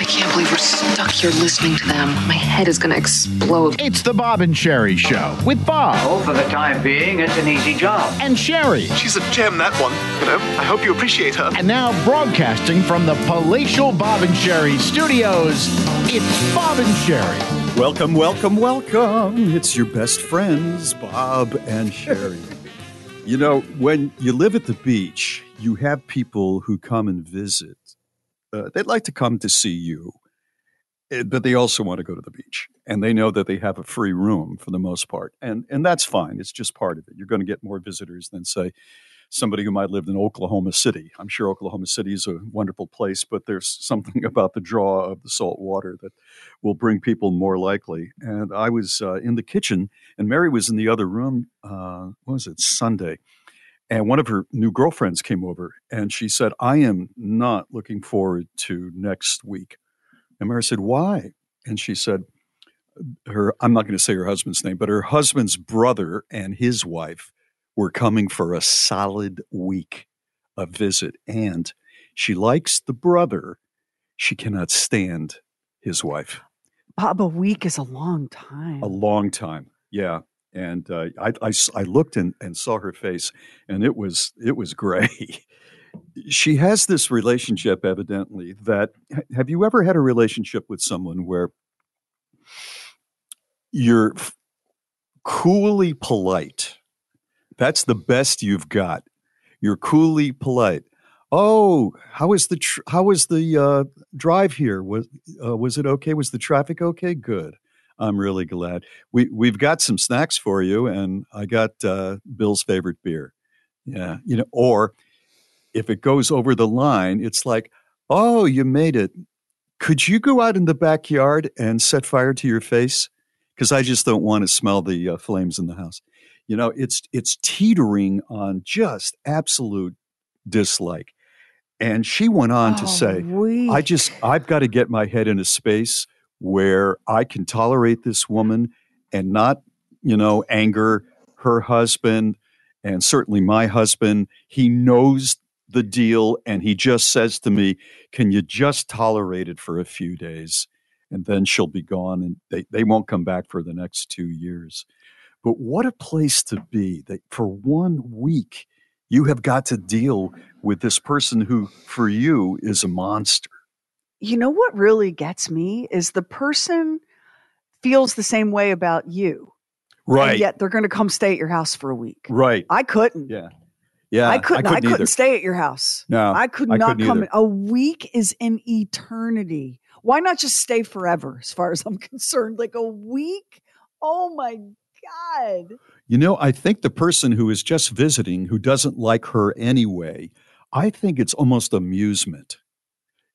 I can't believe we're stuck here listening to them. My head is going to explode. It's the Bob and Sheri Show with Bob Oh, for the time being, it's an easy job. and Sheri. She's a gem, that one. You know, I hope you appreciate her. And now broadcasting from the palatial Bob and Sheri studios, it's Bob and Sheri. Welcome, welcome, welcome. It's your best friends, Bob and Sheri. you know, when you live at the beach, you have people who come and visit. Uh, they'd like to come to see you, eh, but they also want to go to the beach. And they know that they have a free room for the most part. And, and that's fine. It's just part of it. You're going to get more visitors than, say, somebody who might live in Oklahoma City. I'm sure Oklahoma City is a wonderful place, but there's something about the draw of the salt water that will bring people more likely. And I was uh, in the kitchen, and Mary was in the other room. Uh, what was it? Sunday. And one of her new girlfriends came over, and she said, "I am not looking forward to next week." And Mary said, "Why?" And she said, "Her I'm not going to say her husband's name, but her husband's brother and his wife were coming for a solid week of visit, and she likes the brother. She cannot stand his wife." Bob, a week is a long time. A long time, yeah. And uh, I, I I looked and, and saw her face, and it was it was gray. she has this relationship, evidently. That have you ever had a relationship with someone where you're coolly polite? That's the best you've got. You're coolly polite. Oh, how is the tr- how was the uh, drive here? Was uh, was it okay? Was the traffic okay? Good. I'm really glad. We we've got some snacks for you, and I got uh, Bill's favorite beer. Yeah, you know, or if it goes over the line, it's like, oh, you made it. Could you go out in the backyard and set fire to your face? Because I just don't want to smell the uh, flames in the house. You know, it's it's teetering on just absolute dislike. And she went on to Oh, say, week. I just I've got to get my head in a space where I can tolerate this woman and not, you know, anger her husband and certainly my husband. He knows the deal and he just says to me, Can you just tolerate it for a few days? And then she'll be gone and they, they won't come back for the next two years. But what a place to be that for one week you have got to deal with this person who for you is a monster. You know what really gets me is the person feels the same way about you. And yet they're going to come stay at your house for a week. Right. I couldn't. Yeah. Yeah. I couldn't. I couldn't, either. stay at your house. No. I could I not couldn't come. In. A week is an eternity. Why not just stay forever, as far as I'm concerned? Like a week? Oh my God. You know, I think the person who is just visiting, who doesn't like her anyway, I think it's almost amusement.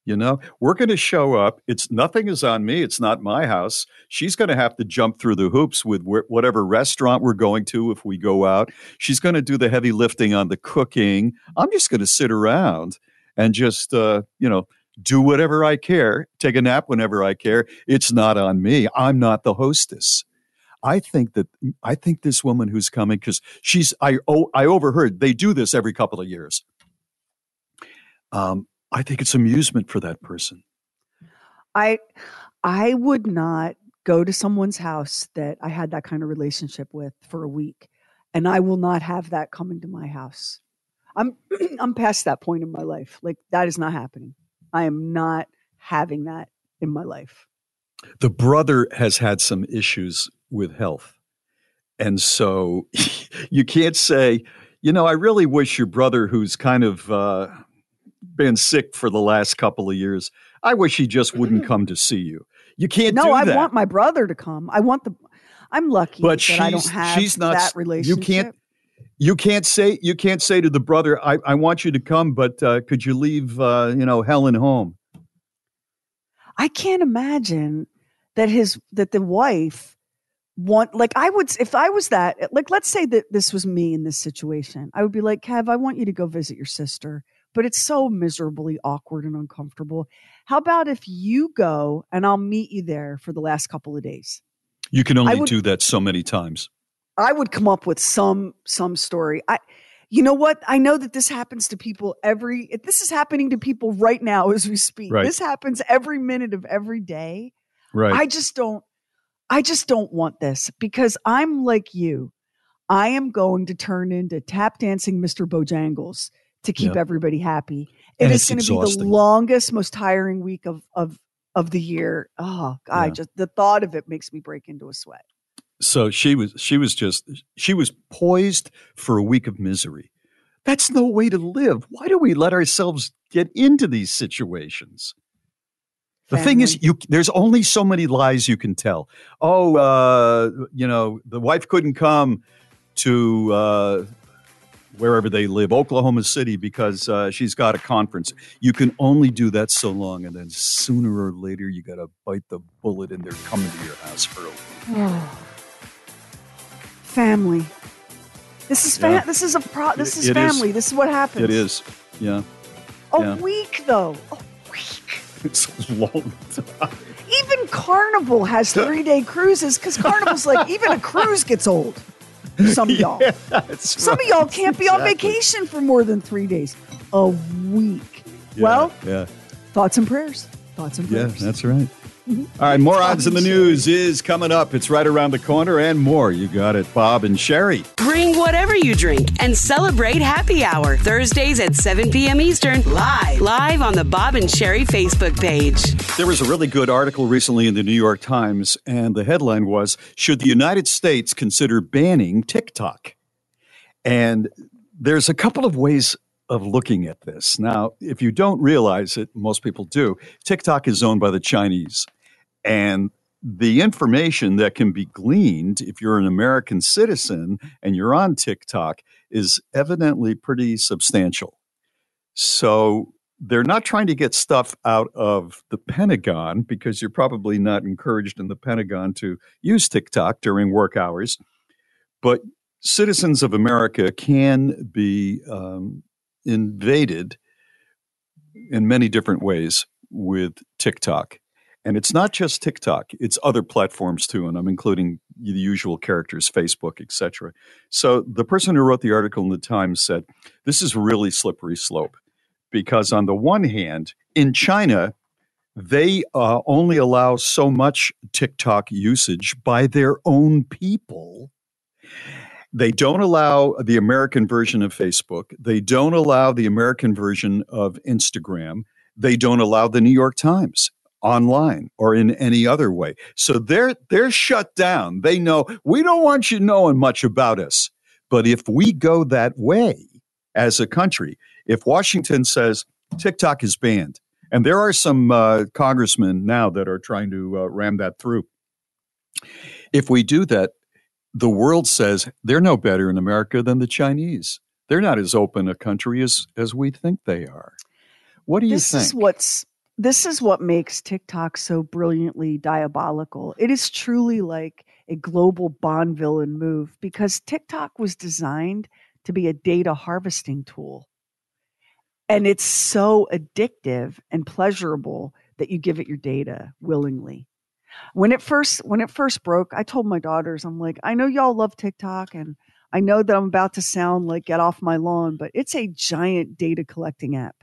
You know, we're going to show up. It's nothing is on me. It's not my house. She's going to have to jump through the hoops with wh- whatever restaurant we're going to if we go out. She's going to do the heavy lifting on the cooking. I'm just going to sit around and just, uh, you know, do whatever I care, take a nap whenever I care. It's not on me. I'm not the hostess. I think that I think this woman who's coming because she's I oh I overheard they do this every couple of years. Um, I think it's amusement for that person. I I would not go to someone's house that I had that kind of relationship with for a week, and I will not have that coming to my house. I'm I'm past that point in my life. Like that is not happening. I am not having that in my life. The brother has had some issues with health, and so you can't say, you know, I really wish your brother, who's kind of uh, been sick for the last couple of years, I wish he just wouldn't come to see you. You can't no, I want my brother to come. I want the. I'm lucky but that I don't she's have she's not that you can't you can't say you can't say to the brother i, I want you to come but uh, could you leave uh, you know helen home I can't imagine that his that the wife want like I would if I was that like let's say that this was me in this situation I would be like Kev I want you to go visit your sister but it's so miserably awkward and uncomfortable how about if you go and I'll meet you there for the last couple of days you can only would- do that so many times I would come up with some some story I you know what? I know that this happens to people every. This is happening to people right now as we speak. Right. This happens every minute of every day. Right. I just don't. I just don't want this because I'm like you. I am going to turn into tap dancing Mr. Bojangles to keep Yeah. everybody happy. It And is going to be the longest, most tiring week of of of the year. Oh, God, Yeah. just the thought of it makes me break into a sweat. so she was she was just she was poised for a week of misery. That's no way to live. Why do we let ourselves get into these situations? The thing is, you there's only so many lies you can tell. Oh, uh, you know, the wife couldn't come to uh, wherever they live, Oklahoma City, because uh, she's got a conference. You can only do that so long, and then sooner or later, you got to bite the bullet, and they're coming to your house for a family. This is fa- Yeah. this is a pro. This It- is it is. family. This is what happens. It is, yeah. a yeah. week though. A week. It's a long time. Even Carnival has three day cruises because Carnival's like even a cruise gets old. Some of y'all. That's Some right. of y'all can't be on vacation for more than three days. A week. Yeah, Well, yeah, thoughts and prayers. Thoughts and prayers. yeah, that's right. All right, more odds in the news is coming up. It's right around the corner and more. You got it, Bob and Sheri. Bring whatever you drink and celebrate happy hour Thursdays at 7 p.m. Eastern live live on the Bob and Sheri Facebook page. There was a really good article recently in the New York Times, and the headline was Should the United States consider banning TikTok? And there's a couple of ways of looking at this. Now, if you don't realize it, most people do, TikTok is owned by the Chinese. And the information that can be gleaned if you're an American citizen and you're on TikTok is evidently pretty substantial. So they're not trying to get stuff out of the Pentagon because you're probably not encouraged in the Pentagon to use TikTok during work hours. But citizens of America can be um, invaded in many different ways with TikTok. And it's not just TikTok, it's other platforms too. And I'm including the usual characters, Facebook, etc. So the person who wrote the article in the Times said, this is really slippery slope because on the one hand, in China, they uh, only allow so much TikTok usage by their own people. They don't allow the American version of Facebook. They don't allow the American version of Instagram. They don't allow the New York Times online or in any other way. So they're they're shut down. They know we don't want you knowing much about us. But if we go that way as a country, if Washington says TikTok is banned, and there are some uh, congressmen now that are trying to uh, ram that through. If we do that, the world says they're no better in America than the Chinese. They're not as open a country as as we think they are. What do you this think? is what's this is what makes TikTok so brilliantly diabolical. It is truly like a global Bond villain move because TikTok was designed to be a data harvesting tool. And it's so addictive and pleasurable that you give it your data willingly. When it first when it first broke, I told my daughters, I'm like, I know y'all love TikTok and I know that I'm about to sound like get off my lawn, but it's a giant data collecting app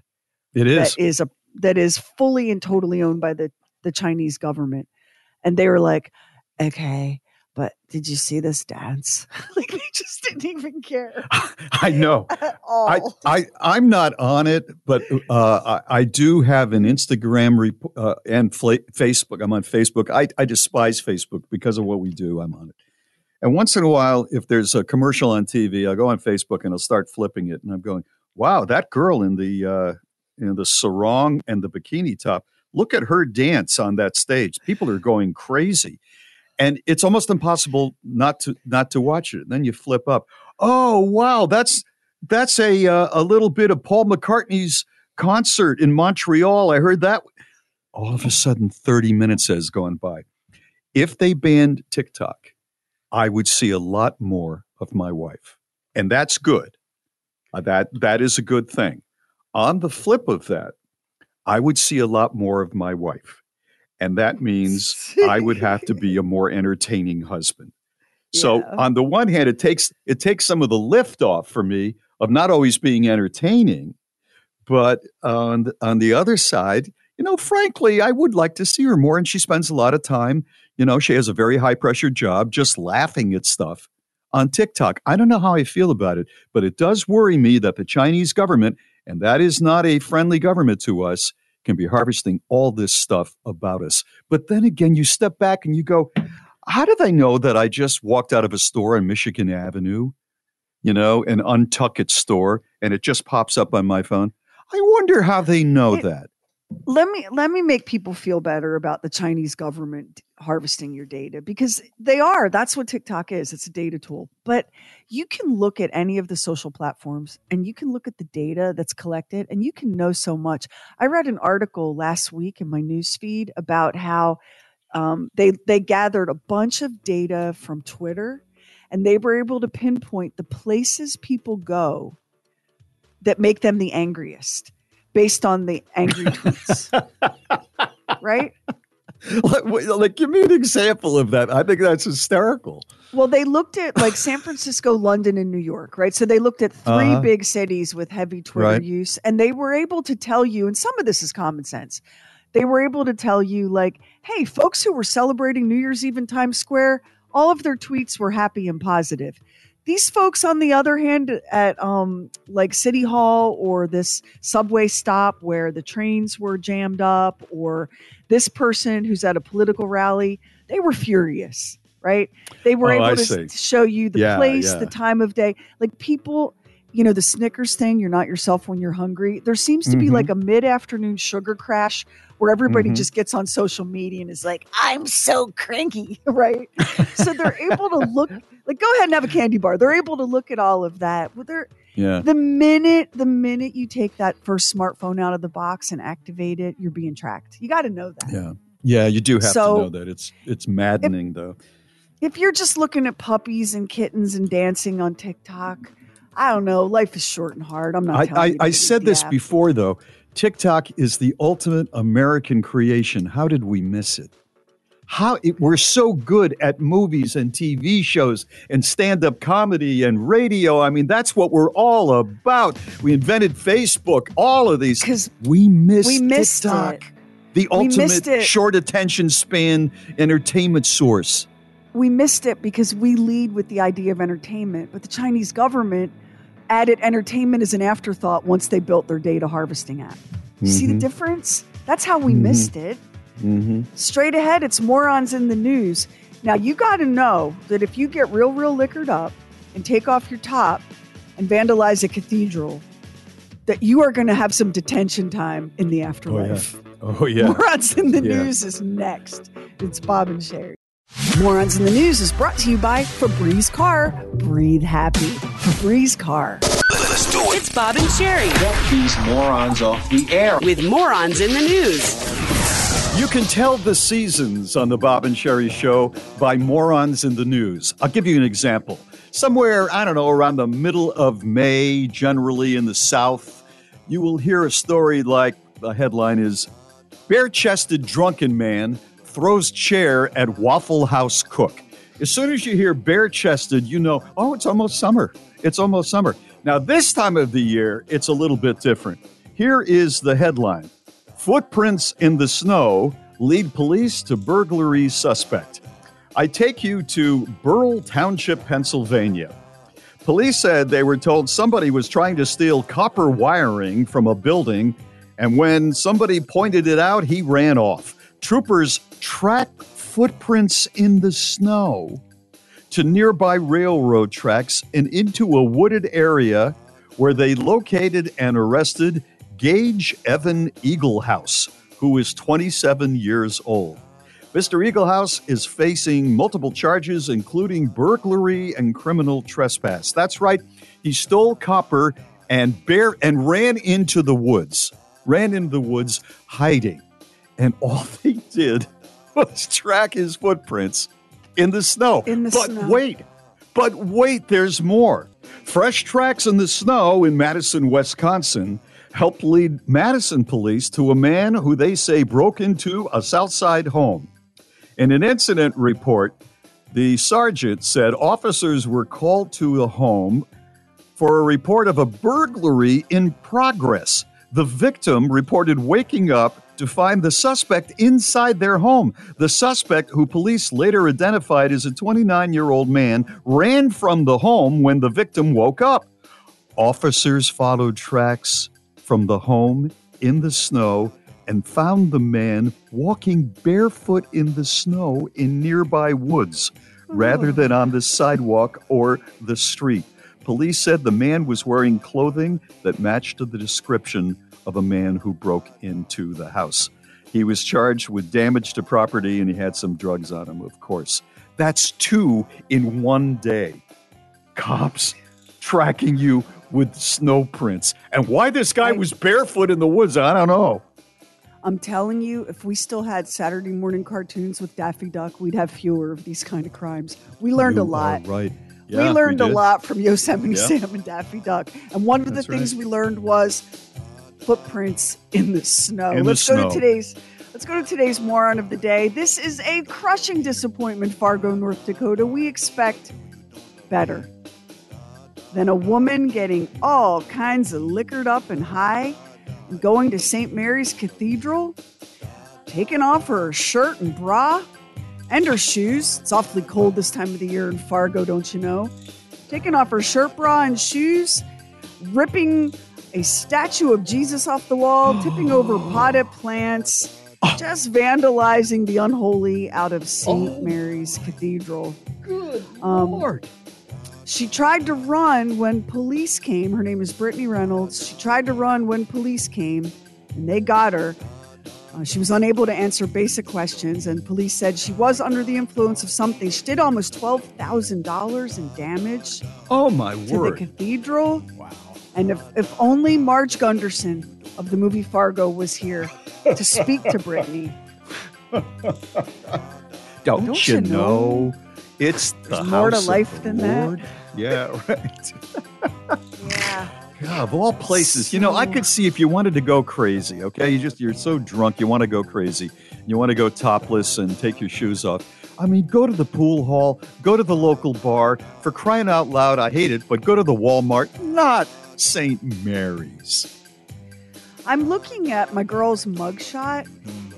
it is. that is a that is fully and totally owned by the the Chinese government. And they were like, "Okay, but did you see this dance?" like they just didn't even care I know. I, I I'm not on it, but uh, I, I do have an Instagram rep- uh, and fla- Facebook. I'm on Facebook. I, I despise Facebook because of what we do. I'm on it, and once in a while, if there's a commercial on TV, I'll go on Facebook and I'll start flipping it, and I'm going, "Wow, that girl in the uh, in the sarong and the bikini top. Look at her dance on that stage. People are going crazy." And it's almost impossible not to not to watch it. then you flip up. Oh wow, that's that's a uh, a little bit of Paul McCartney's concert in Montreal. I heard that. All of a sudden, thirty minutes has gone by. If they banned TikTok, I would see a lot more of my wife, and that's good. Uh, that that is a good thing. On the flip of that, I would see a lot more of my wife, and that means I would have to be a more entertaining husband. So Yeah. on the one hand, it takes it takes some of the lift off for me. of not always being entertaining, but on the, on the other side, you know, frankly, I would like to see her more. And she spends a lot of time, you know, she has a very high pressure job just laughing at stuff on TikTok. I don't know how I feel about it, but it does worry me that the Chinese government, and that is not a friendly government to us, can be harvesting all this stuff about us. But then again, you step back and you go, how do they know that I just walked out of a store on Michigan Avenue, you know, an Untuckit store, and it just pops up on my phone? I wonder how they know that. Let me let me make people feel better about the Chinese government harvesting your data because they are. That's what TikTok is. It's a data tool. But you can look at any of the social platforms and you can look at the data that's collected and you can know so much. I read an article last week in my news feed about how um, they they gathered a bunch of data from Twitter and they were able to pinpoint the places people go that make them the angriest based on the angry tweets. right? like, like, give me an example of that. I think that's hysterical. Well, they looked at like San Francisco, London, and New York, right? So they looked at 3 Uh-huh. big cities with heavy Twitter Right. use, and they were able to tell you, and some of this is common sense. They were able to tell you, like, hey, folks who were celebrating New Year's Eve in Times Square, all of their tweets were happy and positive. These folks, on the other hand, at um, like City Hall or this subway stop where the trains were jammed up, or this person who's at a political rally, they were furious, right? They were Oh, able I to see. show you the Yeah, place, yeah. the time of day. Like people, you know, the Snickers thing, you're not yourself when you're hungry. There seems to be Mhm. like a mid afternoon sugar crash where everybody Mhm. just gets on social media and is like, I'm so cranky, right? so they're able to look, like, go ahead and have a candy bar. They're able to look at all of that. Well, they're, Yeah. the minute the minute you take that first smartphone out of the box and activate it, you're being tracked. You got to know that. Yeah. Yeah, you do have So- to know that. It's it's maddening though. if you're just looking at puppies and kittens and dancing on TikTok, I don't know. Life is short and hard. I'm not. I, telling I, I said this app. before though. TikTok is the ultimate American creation. How did we miss it? How it, we're so good at movies and TV shows and stand-up comedy and radio. I mean, that's what we're all about. We invented Facebook. All of these 'Cause we missed we missed TikTok. it. The ultimate short attention span entertainment source. We missed it because we lead with the idea of entertainment, but the Chinese government added entertainment as an afterthought once they built their data harvesting app. You See the Mhm. difference? That's how we Mhm. missed it. Mm-hmm. Straight ahead, it's morons in the news. Now, you got to know that if you get real, real liquored up and take off your top and vandalize a cathedral, that you are going to have some detention time in the afterlife. Oh yeah. Morons in the Yeah. News is next. It's Bob and Sheri. Morons in the News is brought to you by Febreze Car. Breathe happy. Febreze Car. Let's do it. It's Bob and Sheri Get these morons off the air. with morons in the news. You can tell the seasons on the Bob and Sheri show by morons in the news. I'll give you an example. Somewhere, I don't know, around the middle of May, generally in the South, you will hear a story like the headline is Bare chested drunken man throws chair at Waffle House cook. As soon as you hear bare chested, you know, oh, it's almost summer. It's almost summer. Now, this time of the year, it's a little bit different. Here is the headline Footprints in the snow lead police to burglary suspect. I take you to Burrell Township, Pennsylvania. Police said they were told somebody was trying to steal copper wiring from a building, and when somebody pointed it out, he ran off. Troopers tracked footprints in the snow to nearby railroad tracks and into a wooded area where they located and arrested Gage Evan Eaglehouse, who is 27 years old. Mr. Eaglehouse is facing multiple charges, including burglary and criminal trespass. That's right, he stole copper and bear and ran into the woods. Ran into the woods hiding. And all they did was track his footprints in the snow. In the but snow. wait, but wait, there's more. Fresh tracks in the snow in Madison, Wisconsin helped lead Madison police to a man who they say broke into a Southside home. In an incident report, the sergeant said officers were called to the home for a report of a burglary in progress. The victim reported waking up to find the suspect inside their home. The suspect, who police later identified as a 29 year old man, ran from the home when the victim woke up. Officers followed tracks from the home in the snow and found the man walking barefoot in the snow in nearby woods rather oh. than on the sidewalk or the street. Police said the man was wearing clothing that matched the description of a man who broke into the house. He was charged with damage to property and he had some drugs on him, of course. That's two in one day. Cops tracking you with snow prints. And why this guy was barefoot in the woods, I don't know. I'm telling you, if we still had Saturday morning cartoons with Daffy Duck, we'd have fewer of these kind of crimes. We learned You a lot. right. we Yeah, learned a lot from Yosemite Yeah. Sam and Daffy Duck. And one of the things right. we learned was footprints in the snow. In let's go snow. to today's let's go to today's moron of the day. This is a crushing disappointment, Fargo, North Dakota. We expect better than a woman getting all kinds of liquored up and high and going to St. Mary's Cathedral, taking off her shirt and bra and her shoes. It's awfully cold this time of the year in Fargo, don't you know? Taking off her shirt, bra, and shoes, ripping a statue of Jesus off the wall, tipping over potted plants, just vandalizing the unholy out of St. Oh. Mary's Cathedral. Good um, Lord. She tried to run when police came. Her name is Brittany Reynolds. She tried to run when police came, and they got her. Uh, she was unable to answer basic questions, and police said she was under the influence of something. She did almost $12,000 in damage Oh, my to the cathedral. Wow. And if, if only Marge Gunderson of the movie Fargo was here to speak to Brittany. Don't, Don't you know? know? It's the There's more to life the than that. Yeah, right. Yeah. God, of all places, you know, I could see if you wanted to go crazy. Okay, you just you're so drunk, you want to go crazy. You want to go topless and take your shoes off. I mean, go to the pool hall, go to the local bar. For crying out loud, I hate it, but go to the Walmart, not St. Mary's. I'm looking at my girl's mugshot,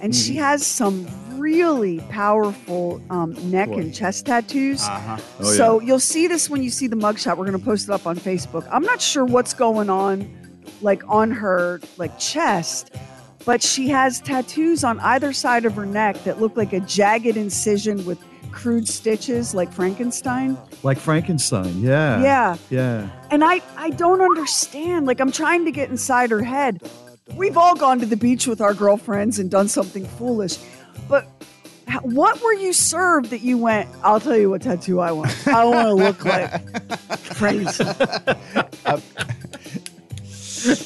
and she Mm-hmm. has some really powerful um, neck and chest tattoos. Oh, so you'll see this when you see the mugshot. We're going to post it up on Facebook. I'm not sure what's going on, like on her like chest, but she has tattoos on either side of her neck that look like a jagged incision with crude stitches, like Frankenstein. Like Frankenstein, yeah. Yeah. Yeah. And I, I don't understand. Like, I'm trying to get inside her head. We've all gone to the beach with our girlfriends and done something foolish. But what were you served that you went, I'll tell you what tattoo I want? I want to look like crazy.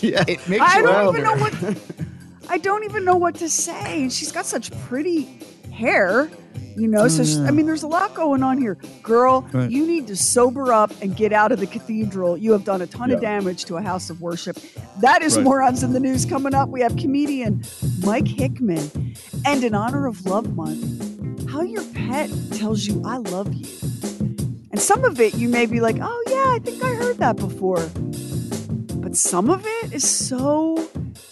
yeah. It makes I don't even know what I don't even know what to say. She's got such pretty hair, you know. So she- I mean, there's a lot going on here, girl. Right. You need to sober up and get out of the cathedral. You have done a ton of damage to a house of worship. That is Right. morons in the news coming up. We have comedian Mike Hickman, and in honor of Love Month, how your pet tells you I love you. And some of it you may be like, oh yeah, I think I heard that before but some of it is so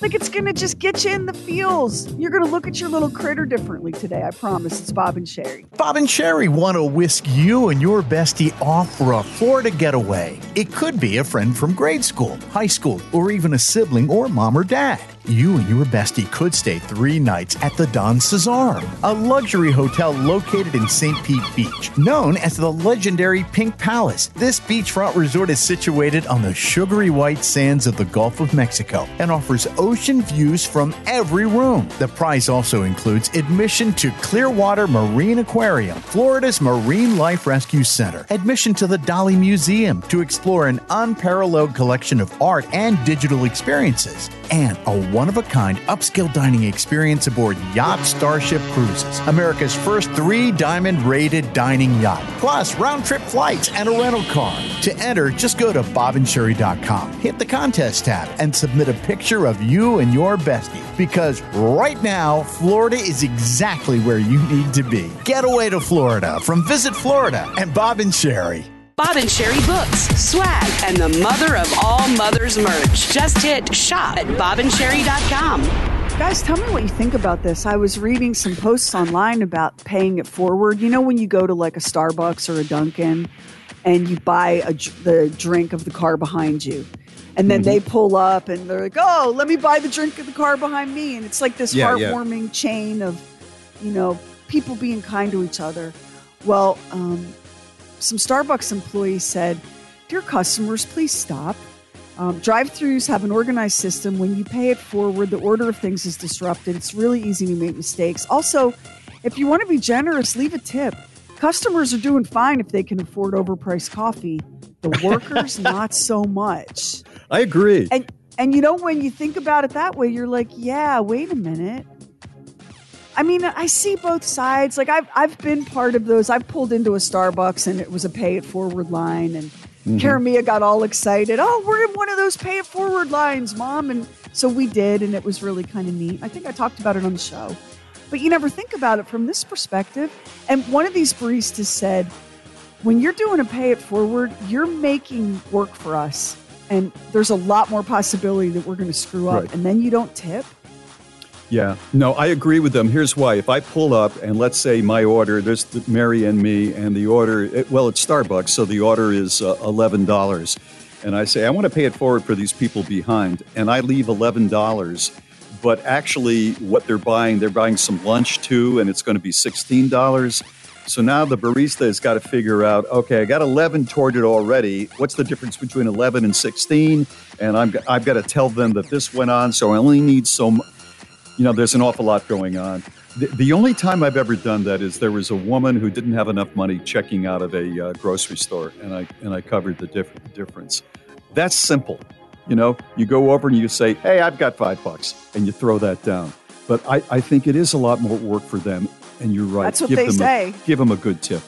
like it's gonna just get you in the feels. You're gonna look at your little critter differently today. I promise. It's Bob and Sheri. Bob and Sheri want to whisk you and your bestie off for a Florida getaway. It could be a friend from grade school, high school, or even a sibling or mom or dad. You and your bestie could stay three nights at the Don Cesar, a luxury hotel located in St. Pete Beach, known as the legendary Pink Palace. This beachfront resort is situated on the sugary white sands of the Gulf of Mexico and offers ocean views from every room. The prize also includes admission to Clearwater Marine Aquarium, Florida's Marine Life Rescue Center, admission to the Dalí Museum to explore an unparalleled collection of art and digital experiences, and a one of a kind upscale dining experience aboard Yacht Starship Cruises, America's first three diamond rated dining yacht, plus round trip flights and a rental car. To enter, just go to bobandsheri.com, hit the contest tab, and submit a picture of you and your bestie. Because right now, Florida is exactly where you need to be. Get away to Florida from Visit Florida and Bob and Sheri. Bob and Sheri books, swag, and the mother of all mothers merch. Just hit shop at bobandsheri.com. Guys, tell me what you think about this. I was reading some posts online about paying it forward. You know, when you go to like a Starbucks or a Dunkin' and you buy a, the drink of the car behind you, and then mm-hmm. they pull up and they're like, "Oh, let me buy the drink of the car behind me," and it's like this yeah, heartwarming yeah. chain of, you know, people being kind to each other. Well, um, some Starbucks employees said, Dear customers, please stop. Um, Drive throughs have an organized system. When you pay it forward, the order of things is disrupted. It's really easy to make mistakes. Also, if you want to be generous, leave a tip. Customers are doing fine if they can afford overpriced coffee. The workers, not so much. I agree. And and you know when you think about it that way, you're like, yeah, wait a minute. I mean, I see both sides. Like I've I've been part of those. I've pulled into a Starbucks and it was a pay it forward line, and mm-hmm. Karamia got all excited. Oh, we're in one of those pay it forward lines, mom, and so we did, and it was really kind of neat. I think I talked about it on the show, but you never think about it from this perspective. And one of these baristas said, when you're doing a pay it forward, you're making work for us, and there's a lot more possibility that we're going to screw up, right. and then you don't tip yeah, no, I agree with them. Here's why. If I pull up and let's say my order, there's Mary and me, and the order, it, well, it's Starbucks, so the order is uh, $11. And I say, I want to pay it forward for these people behind. And I leave $11. But actually, what they're buying, they're buying some lunch too, and it's going to be $16. So now the barista has got to figure out, okay, I got 11 toward it already. What's the difference between 11 and 16? And I'm, I've got to tell them that this went on, so I only need so you know, there's an awful lot going on. The, the, only time I've ever done that is there was a woman who didn't have enough money checking out of a uh, grocery store, and I and I covered the diff- difference. That's simple. You know, you go over and you say, "Hey, I've got five bucks," and you throw that down. But I, I think it is a lot more work for them, and you're right. That's what give they say. A, give them a good tip.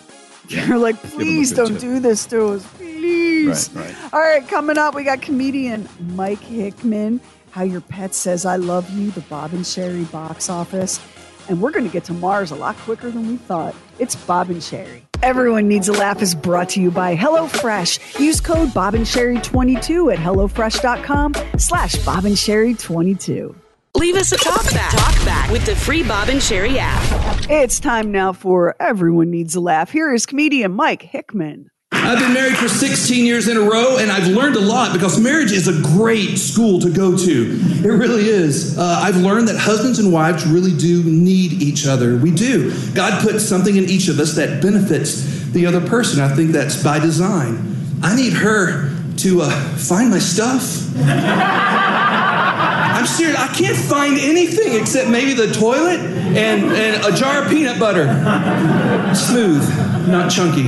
You're like, please don't tip. do this to us, please. Right, right. All right, coming up, we got comedian Mike Hickman. How Your Pet Says I Love You, the Bob and Sheri box office. And we're going to get to Mars a lot quicker than we thought. It's Bob and Sheri. Everyone Needs a Laugh is brought to you by HelloFresh. Use code Bob and Sheri 22 at HelloFresh.com slash Bob and Sherry 22. Leave us a talk back. Talk back with the free Bob and Sheri app. It's time now for Everyone Needs a Laugh. Here is comedian Mike Hickman. I've been married for 16 years in a row, and I've learned a lot because marriage is a great school to go to. It really is. Uh, I've learned that husbands and wives really do need each other. We do. God put something in each of us that benefits the other person. I think that's by design. I need her to uh, find my stuff. I'm serious. I can't find anything except maybe the toilet and, and a jar of peanut butter. Smooth, not chunky.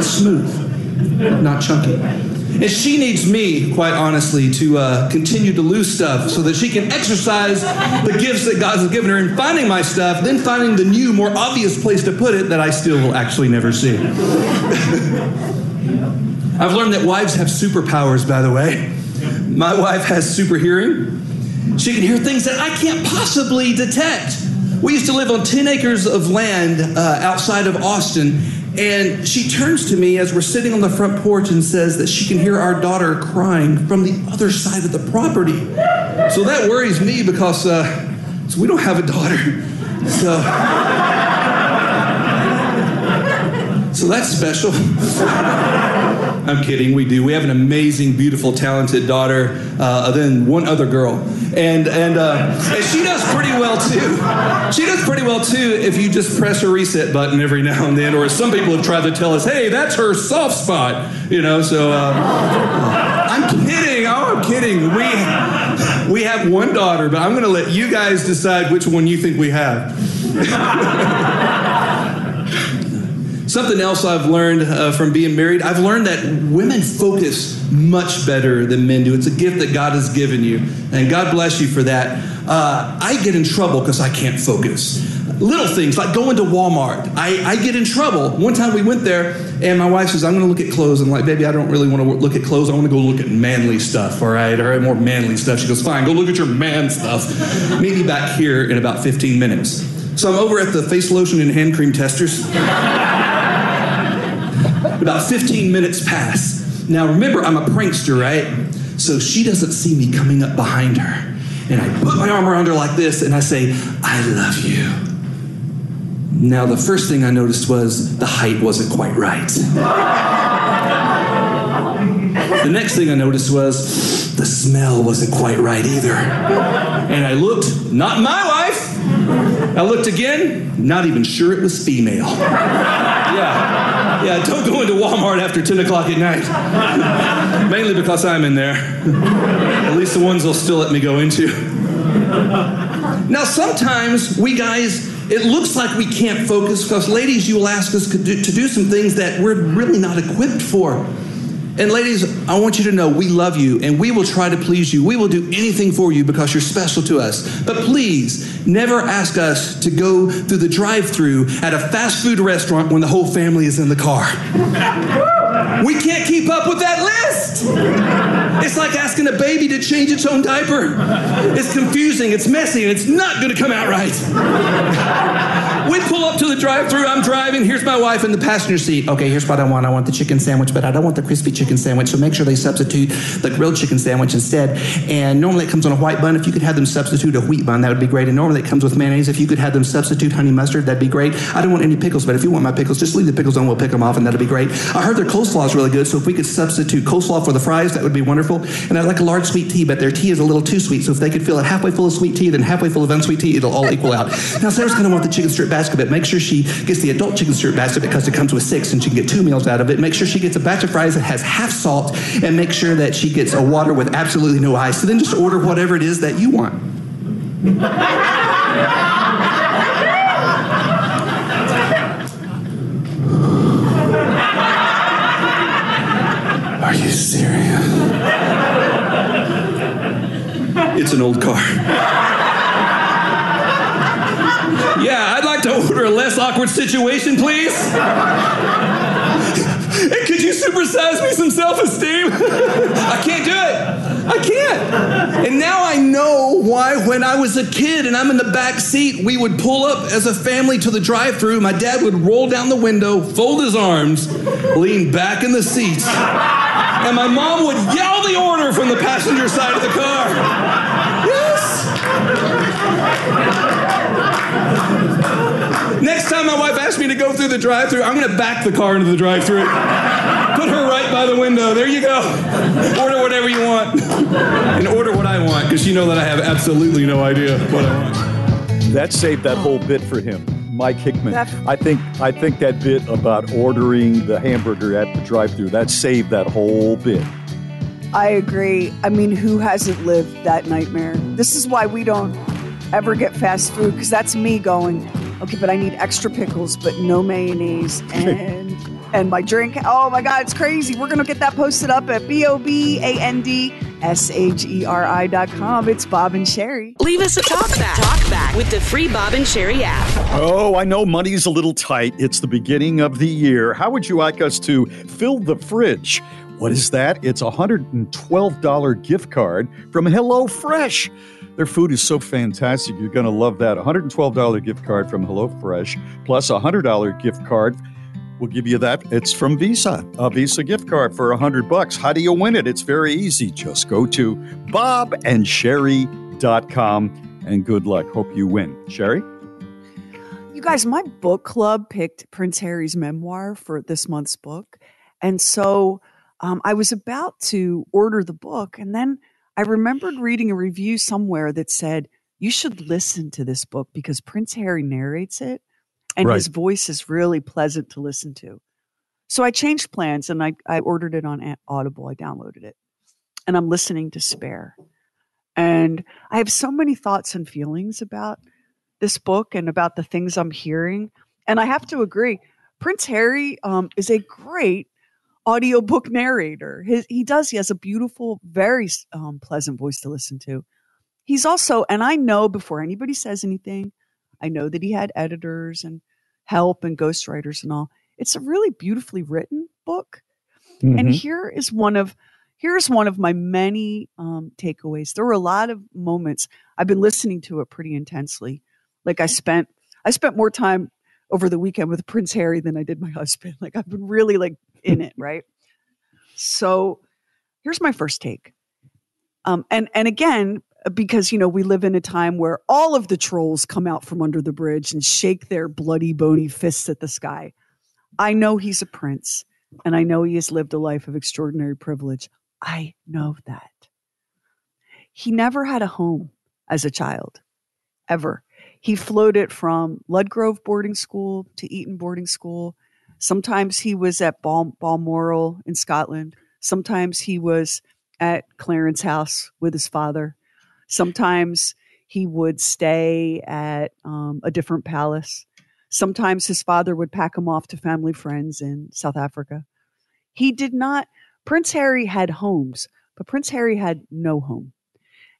Smooth, not chunky. And she needs me, quite honestly, to uh, continue to lose stuff so that she can exercise the gifts that God has given her in finding my stuff, then finding the new, more obvious place to put it that I still will actually never see. I've learned that wives have superpowers, by the way. My wife has super hearing. She can hear things that I can't possibly detect. We used to live on 10 acres of land uh, outside of Austin, and she turns to me as we're sitting on the front porch and says that she can hear our daughter crying from the other side of the property. So that worries me because uh, so we don't have a daughter. So, so that's special. I'm kidding. We do. We have an amazing, beautiful, talented daughter. Uh, then one other girl, and and, uh, and she does pretty well too. She does pretty well too if you just press a reset button every now and then. Or some people have tried to tell us, "Hey, that's her soft spot," you know. So uh, I'm kidding. Oh, I'm kidding. We we have one daughter, but I'm going to let you guys decide which one you think we have. Something else I've learned uh, from being married, I've learned that women focus much better than men do. It's a gift that God has given you, and God bless you for that. Uh, I get in trouble because I can't focus. Little things like going to Walmart, I, I get in trouble. One time we went there, and my wife says, I'm going to look at clothes. I'm like, baby, I don't really want to look at clothes. I want to go look at manly stuff, all right? Or more manly stuff. She goes, fine, go look at your man stuff. Meet me back here in about 15 minutes. So I'm over at the face lotion and hand cream testers. About 15 minutes pass. Now remember, I'm a prankster, right? So she doesn't see me coming up behind her. And I put my arm around her like this and I say, I love you. Now, the first thing I noticed was the height wasn't quite right. The next thing I noticed was the smell wasn't quite right either. And I looked, not my wife. I looked again, not even sure it was female. Yeah, yeah, don't go into Walmart after 10 o'clock at night. Mainly because I'm in there. At least the ones they'll still let me go into. Now, sometimes we guys, it looks like we can't focus because, ladies, you will ask us to do, to do some things that we're really not equipped for. And ladies, I want you to know we love you and we will try to please you. We will do anything for you because you're special to us. But please, never ask us to go through the drive through at a fast food restaurant when the whole family is in the car. We can't keep up with that list. It's like asking a baby to change its own diaper. It's confusing, it's messy, and it's not going to come out right. We pull up to the drive through I'm driving. Here's my wife in the passenger seat. Okay, here's what I want. I want the chicken sandwich, but I don't want the crispy chicken sandwich. So make sure they substitute the grilled chicken sandwich instead. And normally it comes on a white bun. If you could have them substitute a wheat bun, that would be great. And normally it comes with mayonnaise. If you could have them substitute honey mustard, that'd be great. I don't want any pickles, but if you want my pickles, just leave the pickles on. We'll pick them off, and that'd be great. I heard their coleslaw is really good, so if we could substitute coleslaw for the fries, that would be wonderful. And I'd like a large sweet tea, but their tea is a little too sweet. So if they could fill it halfway full of sweet tea, then halfway full of unsweet tea, it'll all equal out. Now Sarah's going to want the chicken strip basket, but make sure she gets the adult chicken strip basket because it comes with six, and she can get two meals out of it. Make sure she gets a batch of fries that has half salt, and make sure that she gets a water with absolutely no ice. So then just order whatever it is that you want. Are you serious? It's an old car. Yeah, I'd order a less awkward situation, please. Could you supersize me some self esteem? I can't do it. I can't. And now I know why, when I was a kid and I'm in the back seat, we would pull up as a family to the drive through. My dad would roll down the window, fold his arms, lean back in the seat, and my mom would yell the order from the passenger side of the car. Yes. Next time my wife asks me to go through the drive through I'm going to back the car into the drive through Put her right by the window. There you go. Order whatever you want. And order what I want because you know that I have absolutely no idea what I want. That saved that whole bit for him. Mike Hickman. That- I think I think that bit about ordering the hamburger at the drive-through that saved that whole bit. I agree. I mean, who hasn't lived that nightmare? This is why we don't ever get fast food because that's me going, okay, but I need extra pickles, but no mayonnaise and and my drink. Oh my God, it's crazy. We're gonna get that posted up at b o b a n d s h e r i dot com. It's Bob and Sheri. Leave us a talk back. Talk back with the free Bob and Sheri app. Oh, I know money's a little tight. It's the beginning of the year. How would you like us to fill the fridge? What is that? It's a $112 gift card from HelloFresh. Their food is so fantastic. You're going to love that. $112 gift card from HelloFresh plus a $100 gift card. We'll give you that. It's from Visa, a Visa gift card for 100 bucks. How do you win it? It's very easy. Just go to bobandsheri.com and good luck. Hope you win. Sheri? You guys, my book club picked Prince Harry's memoir for this month's book. And so um, I was about to order the book, and then I remembered reading a review somewhere that said, You should listen to this book because Prince Harry narrates it, and his voice is really pleasant to listen to. So I changed plans and I, I ordered it on Audible. I downloaded it, and I'm listening to Spare. And I have so many thoughts and feelings about this book and about the things I'm hearing. And I have to agree, Prince Harry um, is a great audiobook narrator. His, he does, he has a beautiful, very um, pleasant voice to listen to. He's also, and I know before anybody says anything, I know that he had editors and help and ghostwriters and all. It's a really beautifully written book. And Mhm. here is one of here's one of my many um, takeaways. There were a lot of moments I've been listening to it pretty intensely. Like I spent I spent more time over the weekend with Prince Harry than I did my husband. Like I've been really like in it, right? So here's my first take. Um, and and again, because you know we live in a time where all of the trolls come out from under the bridge and shake their bloody bony fists at the sky. I know he's a prince, and I know he has lived a life of extraordinary privilege. I know that. He never had a home as a child, ever. He floated from Ludgrove boarding school to Eton boarding school. Sometimes he was at Bal- Balmoral in Scotland. Sometimes he was at Clarence House with his father. Sometimes he would stay at um, a different palace. Sometimes his father would pack him off to family friends in South Africa. He did not, Prince Harry had homes, but Prince Harry had no home.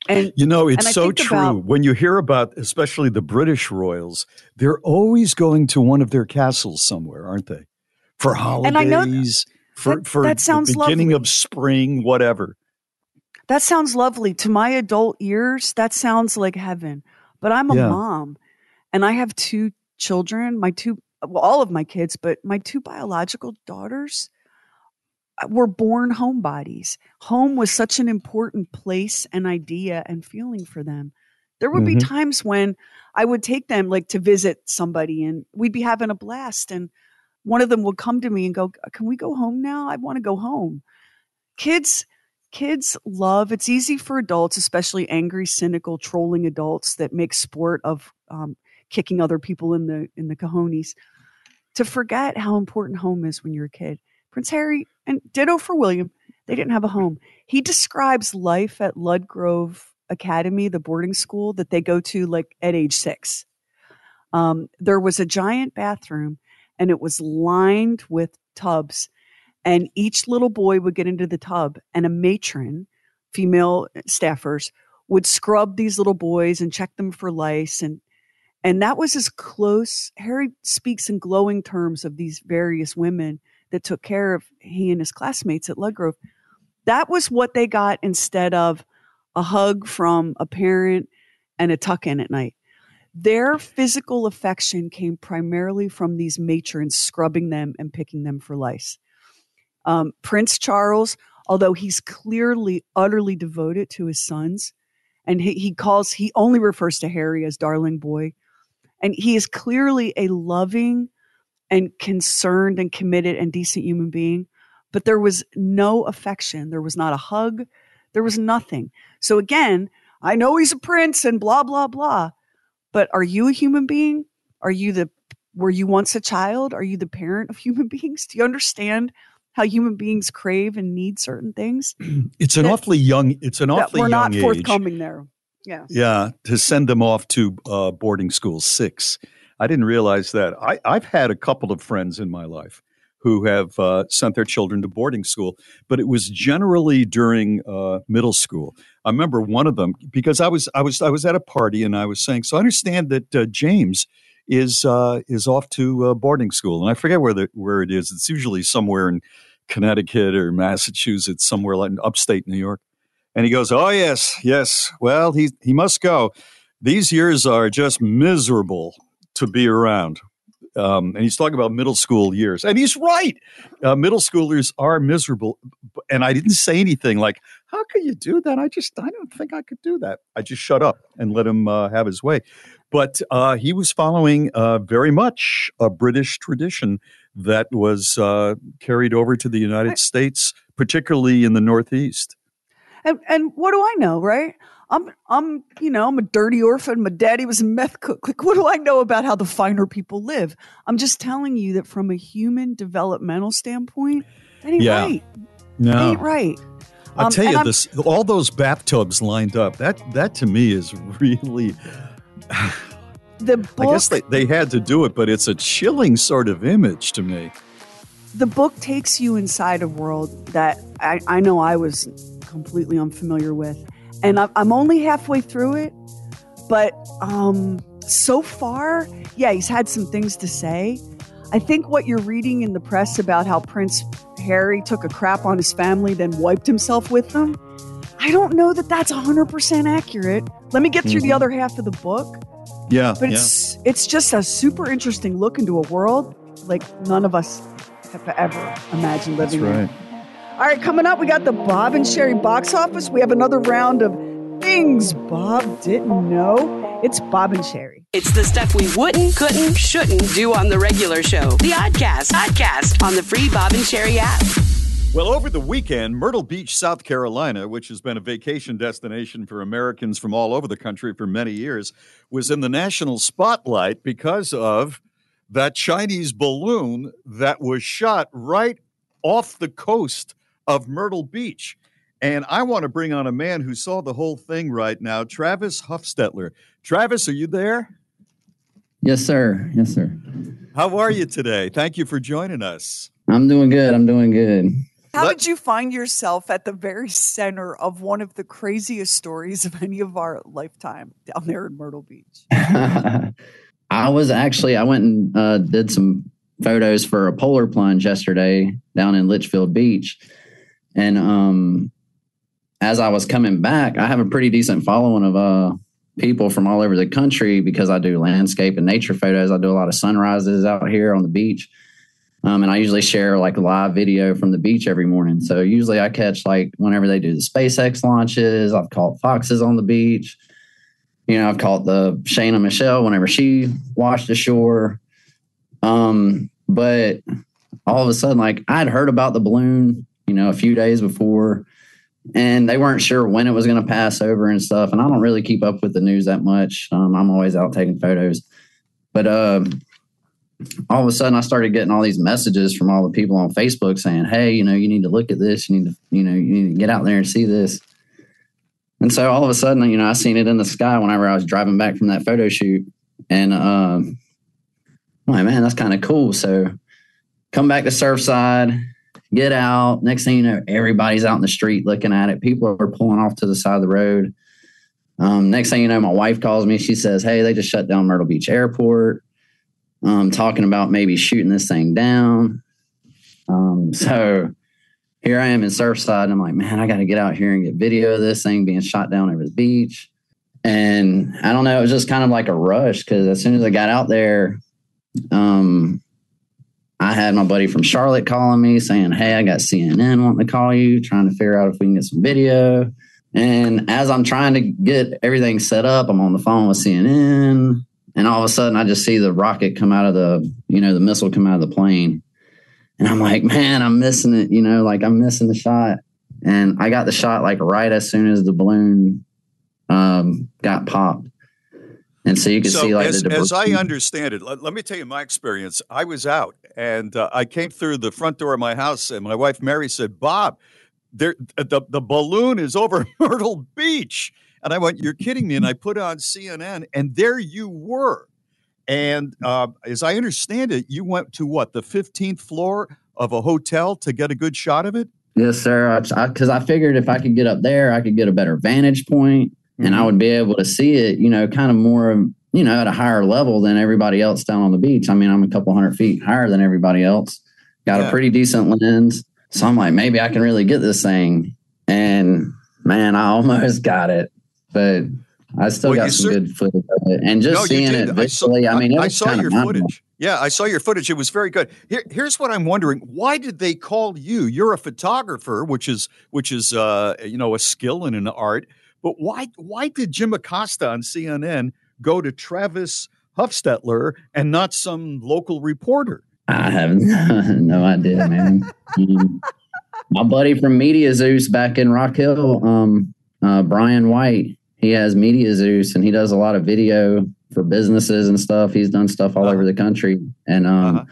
And you know, it's so true. about- when you hear about, especially the British royals, they're always going to one of their castles somewhere, aren't they? For And I know- holidays, for that- for that sounds the beginning lovely. of spring, whatever. That sounds lovely. To my adult ears, that sounds like heaven. But I'm a Yeah. mom and I have two children, my two, well, all of my kids, but my two biological daughters uh, were born homebodies. Home was such an important place and idea and feeling for them. There would be Mhm. times when I would take them like to visit somebody and we'd be having a blast and one of them would come to me and go, "Can we go home now? I want to go home." Kids kids love it's easy for adults especially angry cynical trolling adults that make sport of um, kicking other people in the in the cojones to forget how important home is when you're a kid prince harry and ditto for william they didn't have a home he describes life at ludgrove academy the boarding school that they go to like at age six um, there was a giant bathroom and it was lined with tubs and each little boy would get into the tub and a matron female uh, staffers would scrub these little boys and check them for lice and and that was as close harry speaks in glowing terms of these various women that took care of he and his classmates at ludgrove. That was what they got instead of a hug from a parent and a tuck in at night their physical affection came primarily from these matrons scrubbing them and picking them for lice um, Prince Charles, although he's clearly utterly devoted to his sons, and he, he calls, he only refers to Harry as darling boy. And he is clearly a loving and concerned and committed and decent human being. But there was no affection. There was not a hug. There was nothing. So again, I know he's a prince and blah, blah, blah. But are you a human being? Are you the, were you once a child? Are you the parent of human beings? Do you understand how human beings crave and need certain things It's an That- awfully young. It's an awfully we're young not age. forthcoming there? Yeah. Yeah, to send them off to uh, boarding school six. I didn't realize that. I, I've had a couple of friends in my life who have uh, sent their children to boarding school, but it was generally during uh, middle school. I remember one of them because I was I was I was at a party and I was saying, so I understand that uh, James is uh, is off to uh, boarding school, and I forget where the where it is. It's usually somewhere in Connecticut or Massachusetts, somewhere like upstate New York. And he goes, "Oh yes, yes. Well, he he must go. These years are just miserable to be around." Um, and he's talking about middle school years, and he's right. Uh, middle schoolers are miserable, and I didn't say anything like, "How can you do that?" I just, I don't think I could do that. I just shut up and let him uh, have his way. But uh, he was following uh, very much a British tradition that was uh, carried over to the United States, particularly in the Northeast. And and what do I know, right? I'm I'm you know I'm a dirty orphan. My daddy was a meth cook. Like what do I know about how the finer people live? I'm just telling you that from a human developmental standpoint, that ain't Yeah. right. No. That ain't right. I'll Um, tell you I'm- this: all those bathtubs lined up. That that to me is really. The book, I guess they, they had to do it, but it's a chilling sort of image to me. the book takes you inside a world that I, I know I was completely unfamiliar with, and I'm only halfway through it. But um, so far, yeah, he's had some things to say. I think what you're reading in the press about how Prince Harry took a crap on his family, then wiped himself with them. I don't know that that's 100% accurate. Let me get through the Mhm. other half of the book. Yeah, But yeah. it's it's just a super interesting look into a world like none of us have ever imagined living That's right. there. All right, coming up, we got the Bob and Sheri box office. We have another round of things Bob didn't know. It's Bob and Sheri. It's the stuff we wouldn't, couldn't, shouldn't do on the regular show. The Oddcast, Oddcast on the free Bob and Sheri app. Well, over the weekend, Myrtle Beach, South Carolina, which has been a vacation destination for Americans from all over the country for many years, was in the national spotlight because of that Chinese balloon that was shot right off the coast of Myrtle Beach. And I want to bring on a man who saw the whole thing right now, Travis Huffstetler. Travis, are you there? Yes, sir. Yes, sir. How are you today? Thank you for joining us. I'm doing good. I'm doing good. How did you find yourself at the very center of one of the craziest stories of any of our lifetime down there in Myrtle Beach? I was actually I went and uh, did some photos for a polar plunge yesterday down in Litchfield Beach, and um, as I was coming back, I have a pretty decent following of uh people from all over the country because I do landscape and nature photos. I do a lot of sunrises out here on the beach. Um, and I usually share like live video from the beach every morning. So usually I catch like whenever they do the SpaceX launches, I've caught foxes on the beach. You know, I've caught the Shana Michelle whenever she washed ashore. Um, but all of a sudden, like I'd heard about the balloon, you know, a few days before, and they weren't sure when it was going to pass over and stuff. And I don't really keep up with the news that much. Um, I'm always out taking photos. But um, all of a sudden I started getting all these messages from all the people on Facebook saying, Hey, you know, you need to look at this. You need to, you know, you need to get out there and see this. And so all of a sudden, you know, I seen it in the sky whenever I was driving back from that photo shoot. And um I'm like, man, that's kind of cool. So come back to Surfside, get out. Next thing you know, everybody's out in the street looking at it. People are pulling off to the side of the road. Um, next thing you know, my wife calls me. She says, Hey, they just shut down Myrtle Beach Airport um, talking about maybe shooting this thing down. Um, so here I am in Surfside. And I'm like, man, I got to get out here and get video of this thing being shot down over the beach. And I don't know, it was just kind of like a rush because as soon as I got out there, um, I had my buddy from Charlotte calling me saying, Hey, I got CNN wanting to call you, trying to figure out if we can get some video. And as I'm trying to get everything set up, I'm on the phone with CNN. And all of a sudden, I just see the rocket come out of the, you know, the missile come out of the plane. And I'm like, man, I'm missing it, you know, like I'm missing the shot. And I got the shot like right as soon as the balloon um, got popped. And so you can so see like as, as I understand it, let, let me tell you my experience. I was out and uh, I came through the front door of my house, and my wife Mary said, "Bob, there the the balloon is over Myrtle Beach." And I went, "You're kidding me!" And I put on CNN, and there you were. And uh, as I understand it, you went to what the 15th floor of a hotel to get a good shot of it. Yes, sir. Because I, I, figured if I could get up there, I could get a better vantage point, Mm-hmm. and I would be able to see it, you know, kind of more, you know, at a higher level than everybody else down on the beach. I mean, I'm a couple hundred feet higher than everybody else. Got Yeah. a pretty decent lens, so I'm like, maybe I can really get this thing. And man, I almost got it, but I still Well, got some good footage of it. And just No, seeing it I saw- visually, I, mean, it I saw your footage. Yeah, I saw your footage. It was very good. Here, here's what I'm wondering: Why did they call you? You're a photographer, which is which is uh, you know a skill and an art. But why why did Jim Acosta on CNN go to Travis Huffstetler and not some local reporter? I have no idea, man. My buddy from Media Zeus back in Rock Hill, um, uh, Brian White, he has Media Zeus and he does a lot of video for businesses and stuff. He's done stuff all over the country. And um,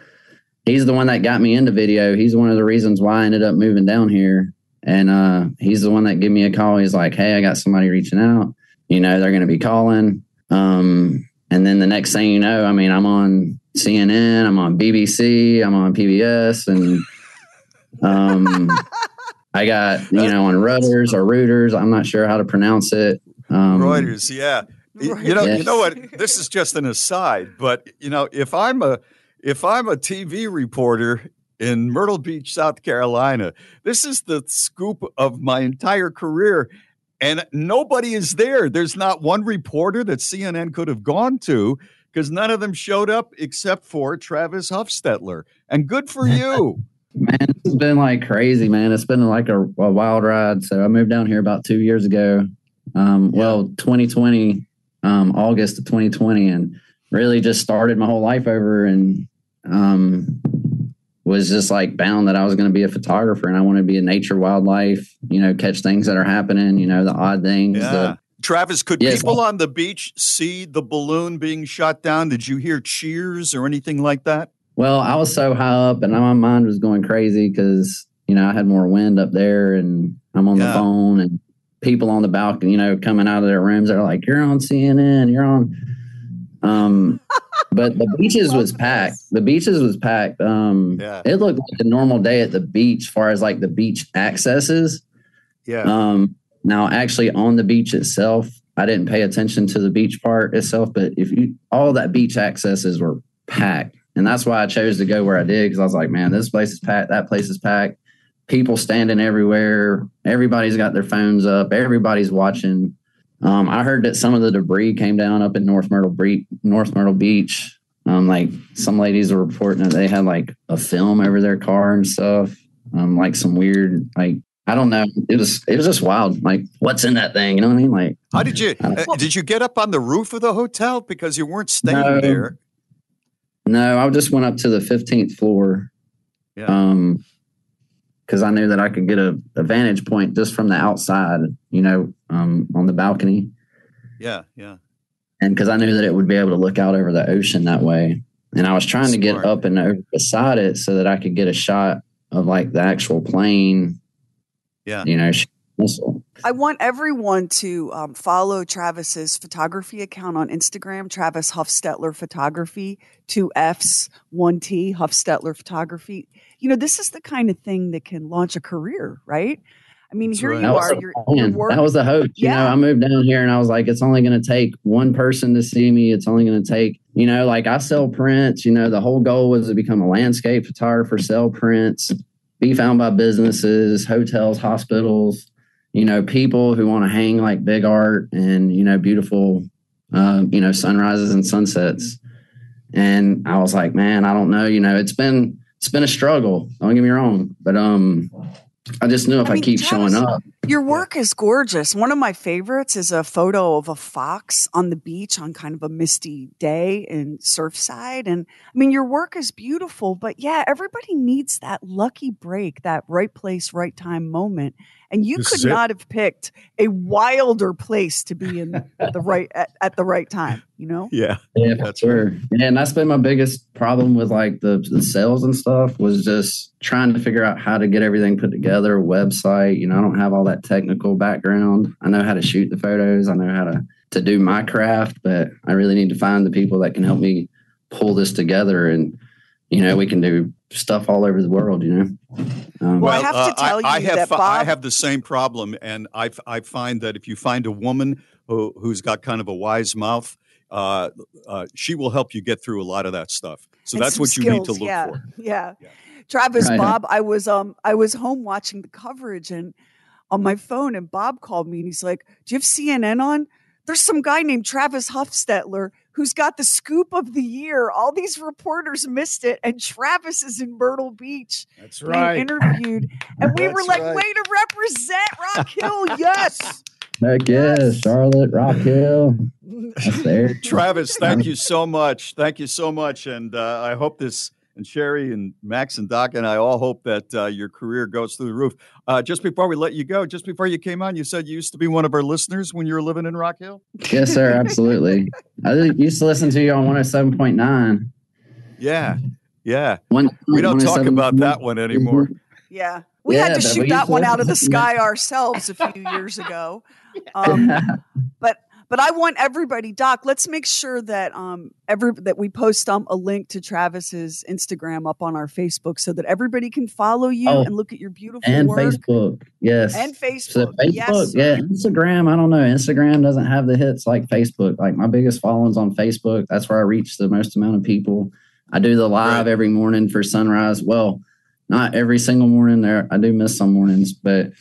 he's the one that got me into video. He's one of the reasons why I ended up moving down here. And uh, he's the one that gave me a call. He's like, hey, I got somebody reaching out. You know, they're going to be calling. Um, and then the next thing you know, I mean, I'm on CNN, I'm on BBC, I'm on PBS, and um, I got you know on Reuters or Reuters. I'm not sure how to pronounce it. Um, Reuters, yeah. Y- You know, you know what? This is just an aside, but you know, if I'm a if I'm a TV reporter in Myrtle Beach, South Carolina, this is the scoop of my entire career. And nobody is there. There's not one reporter that CNN could have gone to because none of them showed up except for Travis Huffstetler. And good for you. Man, it's been like crazy, man. It's been like a, a wild ride. So I moved down here about two years ago. Um, Well, 2020, um, August of 2020, and really just started my whole life over and um, was just like bound that I was going to be a photographer and I want to be a nature wildlife, you know, catch things that are happening, you know, the odd things. Yeah. The, Travis, could Yes. people on the beach see the balloon being shot down? Did you hear cheers or anything like that? Well, I was so high up and my mind was going crazy because, you know, I had more wind up there and I'm on Yeah. the phone and people on the balcony, you know, coming out of their rooms are like, you're on CNN, you're on. Um, but the beaches was packed. The beaches was packed. Um, Yeah. It looked like a normal day at the beach, far as like the beach accesses. Yeah. Um, now, actually, on the beach itself, I didn't pay attention to the beach part itself, but if you all that beach accesses were packed, and that's why I chose to go where I did because I was like, man, this place is packed, that place is packed, people standing everywhere, everybody's got their phones up, everybody's watching. Um, I heard that some of the debris came down up in North Myrtle Beach. North Myrtle Beach. Um, like some ladies were reporting that they had like a film over their car and stuff. Um, like some weird like I don't know. It was it was just wild. Like, what's in that thing? You know what I mean? Like, How did you? Uh, did you get up on the roof of the hotel because you weren't staying No. there? no, I just went up to the fifteenth floor. Yeah. Um, because I knew that I could get a, a vantage point just from the outside. You know, um, on the balcony, Yeah, yeah. and because I knew that it would be able to look out over the ocean that way. And I was trying to get up and over beside it so that I could get a shot of like the actual plane. Yeah. You know. I want everyone to um, follow Travis's photography account on Instagram, Travis Huffstetler Photography, two F's, one T, Huffstetler Photography. You know, this is the kind of thing that can launch a career, right? I mean, That's here right. you That was are. the Your, plan. your work. That was the hope. You know, Yeah. I moved down here and I was like, it's only going to take one person to see me. It's only going to take, you know, like I sell prints. You know, the whole goal was to become a landscape photographer, sell prints, be found by businesses, hotels, hospitals, you know, people who want to hang like big art and, you know, beautiful, uh, you know, sunrises and sunsets. And I was like, man, I don't know. You know, it's been, it's been a struggle. Don't get me wrong. But, um, I just knew if I I, keep showing up, Your work is gorgeous. One of my favorites is a photo of a fox on the beach on kind of a misty day in Surfside. And I mean, your work is beautiful, but yeah, everybody needs that lucky break, that right place, right time moment. And you This could not have picked a wilder place to be in the right at, at the right time, you know? Yeah. Yeah, That's sure. Yeah, and that's been my biggest problem with like the, the sales and stuff was just trying to figure out how to get everything put together, website. You know, I don't have all that technical background. I know how to shoot the photos. I know how to to do my craft, but I really need to find the people that can help me pull this together and you know, we can do stuff all over the world, you know. Um, Well, I have to tell I, you have that fi- I have the same problem, and I, I find that if you find a woman who who's got kind of a wise mouth, uh, uh, she will help you get through a lot of that stuff. So and that's some what you need to look yeah, for. Yeah. Travis, Right. Bob, I was um I was home watching the coverage and on my phone and Bob called me and he's like, Do you have CNN on? There's some guy named Travis Huffstetler who's got the scoop of the year. All these reporters missed it, and Travis is in Myrtle Beach That's being right. interviewed. And we were like, right. way to represent Rock Hill. Yes. heck yeah, Charlotte, Rock Hill. That's there. Travis, thank you so much. Thank you so much, and uh, I hope this. And Sheri and Max and Doc and I all hope that uh, your career goes through the roof. Uh, just before we let you go, just before you came on, you said you used to be one of our listeners when you were living in Rock Hill. Yes, sir, absolutely. I used to listen to you on 107.9. Yeah, yeah. One, We don't talk about that one anymore. Yeah. We Yeah, had to shoot that one out of the listen to that. sky ourselves a few years ago. Um, but but I want everybody, Doc. Let's make sure that um every that we post um a link to Travis's Instagram up on our Facebook so that everybody can follow you Oh, and look at your beautiful and work. Facebook. Yes. And So Facebook. Facebook, yes. yeah, Instagram. I don't know. Instagram doesn't have the hits like Facebook. Like my biggest followings on Facebook. That's where I reach the most amount of people. I do the live Right. every morning for sunrise. Well, not every single morning. There, I do miss some mornings, but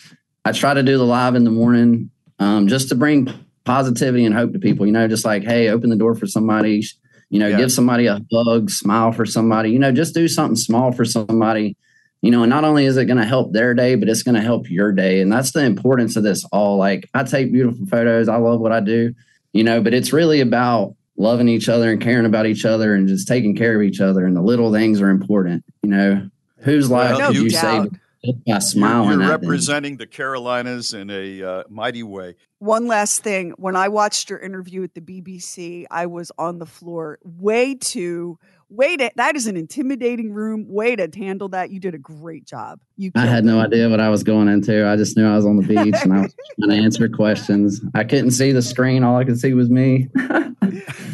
I try to do the live in the morning um, just to bring positivity and hope to people. You know, just like, hey, open the door for somebody. You know, Yeah. give somebody a hug, smile for somebody. You know, just do something small for somebody you know, and not only is it going to help their day, but it's going to help your day. And that's the importance of this all. Like, I take beautiful photos, I love what I do, you know, but it's really about loving each other and caring about each other and just taking care of each other. And the little things are important, you know. Whose life Well, you doubt. save just by smiling You're at them? representing the Carolinas in a uh, mighty way. One last thing. When I watched your interview at the BBC, I was on the floor. Way too, way to, that is an intimidating room. Way to handle that. You did a great job. You I had killed no it. idea what I was going into. I just knew I was on the beach and I was trying to answer questions. I couldn't see the screen. All I could see was me.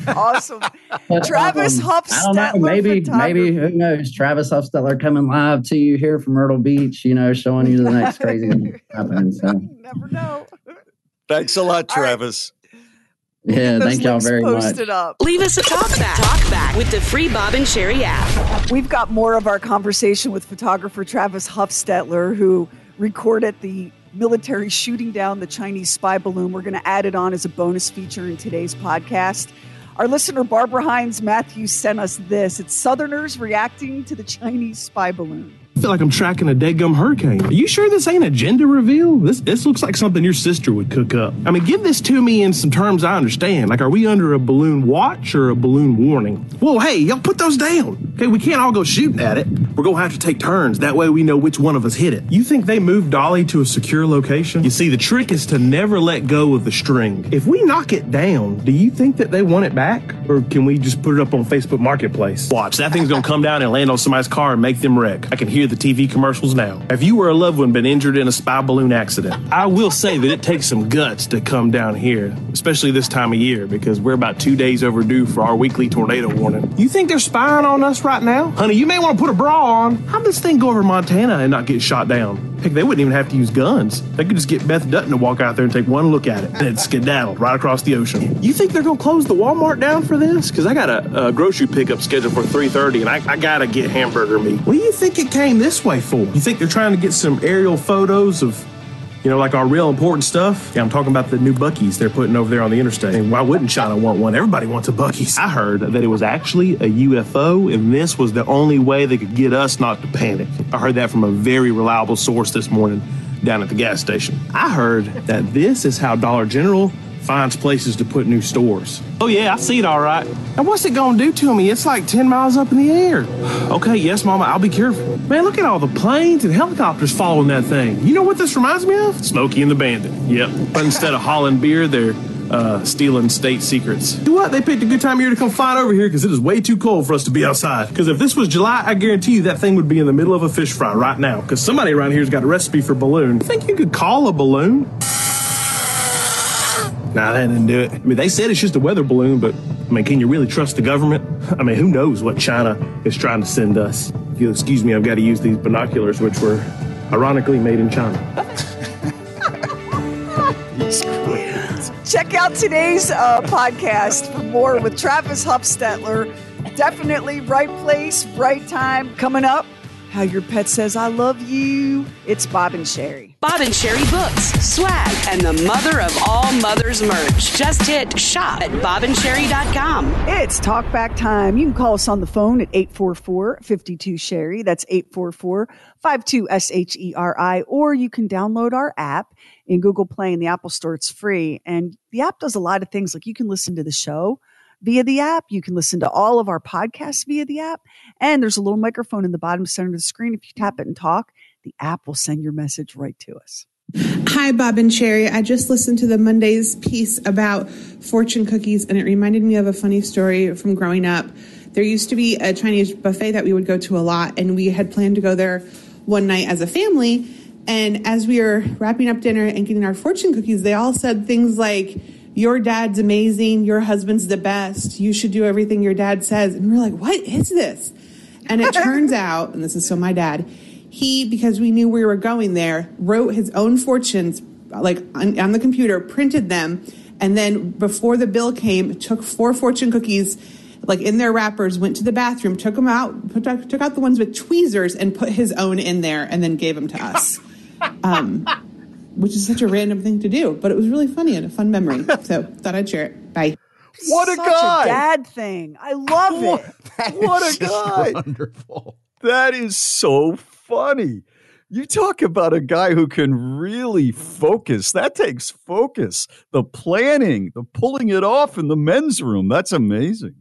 Awesome. Travis um, I don't know. Huffstetler, Maybe, maybe who knows? Travis Huffstetler coming live to you here from Myrtle Beach. You know, showing you the next crazy thing happening. So, Never know. Thanks a lot, Travis. Yeah, Those thank y'all links very much. up. Leave us a talk back. Talk back with the free Bob and Sheri app. We've got more of our conversation with photographer Travis Huffstetler, who recorded the military shooting down the Chinese spy balloon. We're going to add it on as a bonus feature in today's podcast. Our listener, Barbara Hines Matthews, sent us this. It's Southerners reacting to the Chinese spy balloon. I feel like I'm tracking a dead gum hurricane. Are you sure this ain't a gender reveal? This this looks like something your sister would cook up. I mean, give this to me in some terms I understand. Like, are we under a balloon watch or a balloon warning? Whoa, hey, y'all put those down. Okay, we can't all go shooting at it. We're gonna have to take turns. That way we know which one of us hit it. You think they moved Dolly to a secure location? You see, the trick is to never let go of the string. If we knock it down, do you think that they want it back? Or can we just put it up on Facebook Marketplace? Watch, that thing's gonna come down and land on somebody's car and make them wreck. I can hear the TV commercials now. Have you or a loved one been injured in a spy balloon accident? I will say that it takes some guts to come down here, especially this time of year, because we're about two days overdue for our weekly tornado warning. You think they're spying on us right now? Honey, you may want to put a bra on. How'd this thing go over Montana and not get shot down? Heck, they wouldn't even have to use guns. They could just get Beth Dutton to walk out there and take one look at it, and it'd skedaddle right across the ocean. You think they're gonna close the Walmart down for this? Because I got a, a grocery pickup scheduled for 3:30, and I, I gotta get hamburger meat. What do you think it came this way for? You think they're trying to get some aerial photos of you know, like our real important stuff. Yeah, I'm talking about the new Buc-ee's they're putting over there on the interstate. And why wouldn't China want one? Everybody wants a Buc-ee's. I heard that it was actually a UFO, and this was the only way they could get us not to panic. I heard that from a very reliable source this morning down at the gas station. I heard that this is how Dollar General finds places to put new stores. Oh yeah, I see it all right. And what's it gonna do to me? It's like 10 miles up in the air. Okay, yes, Mama, I'll be careful. Man, look at all the planes and helicopters following that thing. You know what this reminds me of? Smokey and the Bandit. Yep. But instead of hauling beer, they're uh, stealing state secrets. Do what? They picked a good time of year to come flying over here because it is way too cold for us to be outside. Because if this was July, I guarantee you that thing would be in the middle of a fish fry right now. Because somebody around here's got a recipe for balloon. Think you could call a balloon? Nah, that didn't do it. I mean, they said it's just a weather balloon, but I mean, can you really trust the government? I mean, who knows what China is trying to send us? If you'll excuse me, I've got to use these binoculars, which were ironically made in China. Check out today's uh, podcast for more with Travis Huffstetler. Definitely right place, right time. Coming up, how your pet says, I love you. It's Bob and Sheri. Bob and Sheri books, swag, and the mother of all mothers merch. Just hit shop at bobandsheri.com. It's talkback time. You can call us on the phone at 844 52 Sheri. That's 844 52 S H E R I. Or you can download our app in Google Play and the Apple Store. It's free. And the app does a lot of things. Like you can listen to the show via the app, you can listen to all of our podcasts via the app. And there's a little microphone in the bottom center of the screen. If you tap it and talk, the app will send your message right to us. Hi, Bob and Sheri. I just listened to the Monday's piece about fortune cookies, and it reminded me of a funny story from growing up. There used to be a Chinese buffet that we would go to a lot, and we had planned to go there one night as a family. And as we were wrapping up dinner and getting our fortune cookies, they all said things like, Your dad's amazing. Your husband's the best. You should do everything your dad says. And we're like, What is this? And it turns out, and this is so my dad, he, because we knew we were going there, wrote his own fortunes like on, on the computer, printed them, and then before the bill came, took four fortune cookies like in their wrappers, went to the bathroom, took them out, put, took out the ones with tweezers, and put his own in there, and then gave them to us. Um, which is such a random thing to do, but it was really funny and a fun memory. So thought I'd share it. Bye. What a Such guy! a dad thing. I love it. What a guy! Wonderful. That is so funny. You talk about a guy who can really focus. That takes focus. The planning, the pulling it off in the men's room. That's amazing.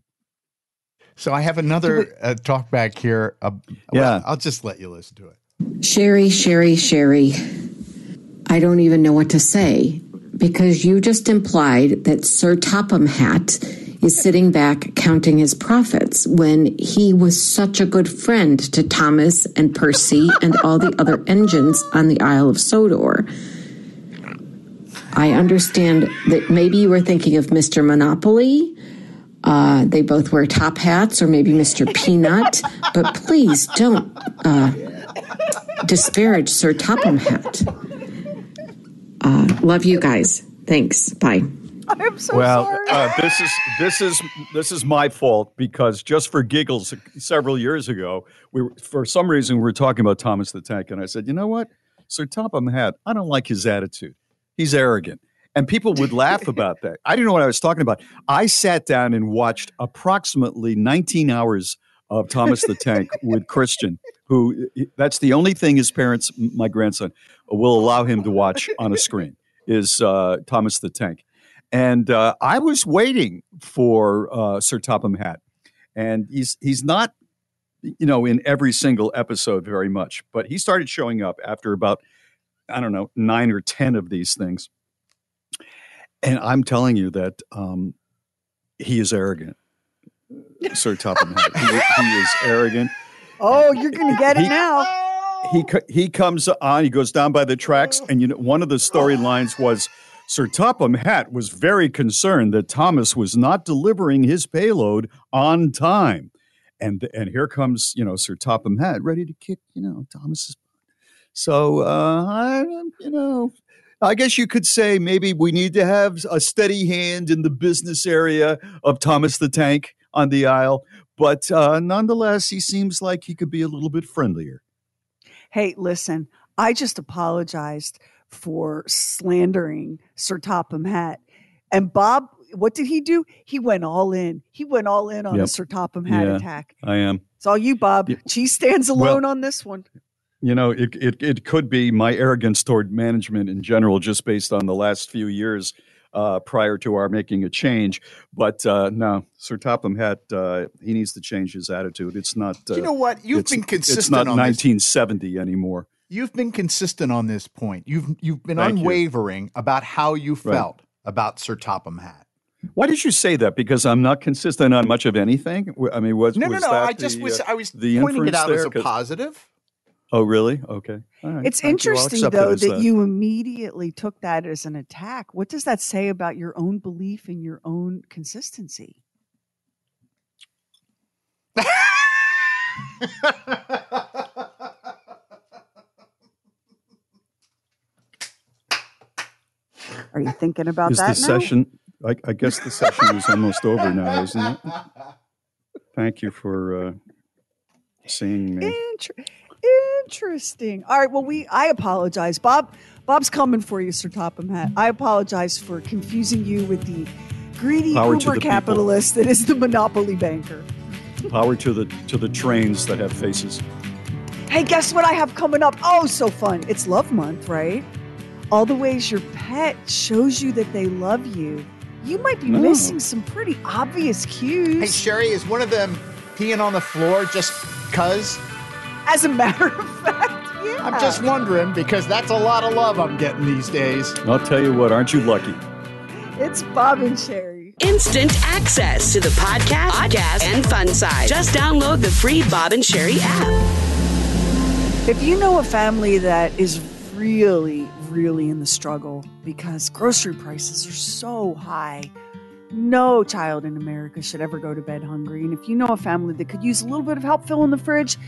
So I have another uh, talk back here. Uh, Yeah. well, I'll just let you listen to it. Sheri, Sheri, Sheri. I don't even know what to say because you just implied that Sir Topham Hatt is sitting back counting his profits when he was such a good friend to Thomas and Percy and all the other engines on the Isle of Sodor. I understand that maybe you were thinking of Mr. Monopoly. Uh, they both wear top hats, or maybe Mr. Peanut, but please don't uh, disparage Sir Topham Hatt. Uh, love you guys. Thanks. Bye. I'm so well, sorry. Uh, this is this is this is my fault because just for giggles, several years ago, we were, for some reason we were talking about Thomas the Tank, and I said, you know what, Sir Topham Hatt, I don't like his attitude. He's arrogant, and people would laugh about that. I didn't know what I was talking about. I sat down and watched approximately 19 hours of Thomas the Tank with Christian, who that's the only thing his parents, my grandson, will allow him to watch on a screen is uh, Thomas the Tank. And uh, I was waiting for uh, Sir Topham Hatt, and he's he's not, you know, in every single episode very much, but he started showing up after about I don't know nine or ten of these things, and I'm telling you that um, he is arrogant, Sir Topham Hatt. He, he is arrogant. oh, you're going to get it now. He he comes on. He goes down by the tracks, and you know one of the storylines was. Sir Topham Hatt was very concerned that Thomas was not delivering his payload on time. And and here comes, you know, Sir Topham Hatt ready to kick, you know, Thomas's So uh I you know, I guess you could say maybe we need to have a steady hand in the business area of Thomas the Tank on the isle, but uh nonetheless he seems like he could be a little bit friendlier. Hey, listen, I just apologized for slandering Sir Topham Hatt. And Bob, what did he do? He went all in. He went all in on a Yep. Sir Topham Hatt Yeah, attack. I am. It's all you, Bob. She stands Well- alone on this one. You know, it, it it could be my arrogance toward management in general, just based on the last few years uh, prior to our making a change. But uh, no, Sir Topham Hatt, uh, he needs to change his attitude. It's not. Uh, You know what? You've it's- been It's consistent not on this. 1970 anymore. You've been consistent on this point. You've you've been Thank you. unwavering about how you Right. felt about Sir Topham Hatt. Why did you say that? Because I'm not consistent on much of anything. I mean, was No, no, was no. that I just the, was uh, I was the pointing it out as a positive. Oh, really? Okay. Right. It's Thank. Interesting, though, as that, you immediately took that as an attack. What does that say about your own belief in your own consistency? Are you thinking about Is that the now? session? I, I guess the session is almost over now, isn't it? Thank you for uh, seeing me. Inter- interesting. All right. Well, we. I apologize, Bob. Bob's coming for you, Sir Topham Hatt. I apologize for confusing you with the greedy Power to uber the people. capitalist that is the monopoly banker. Power to the to the trains that have faces. Hey, guess what I have coming up? Oh, so fun. It's Love Month, right? All the ways your pet shows you that they love you. You might be Oh. missing some pretty obvious cues. Hey Sheri, is one of them peeing on the floor just cuz? As a matter of fact, yeah. I'm just wondering because that's a lot of love I'm getting these days. I'll tell you what, aren't you lucky? It's Bob and Sheri. Instant access to the podcast, podcast, and fun side. Just download the free Bob and Sheri app. If you know a family that is really, really in the struggle because grocery prices are so high, no child in America should ever go to bed hungry. And if you know a family that could use a little bit of help filling the fridge,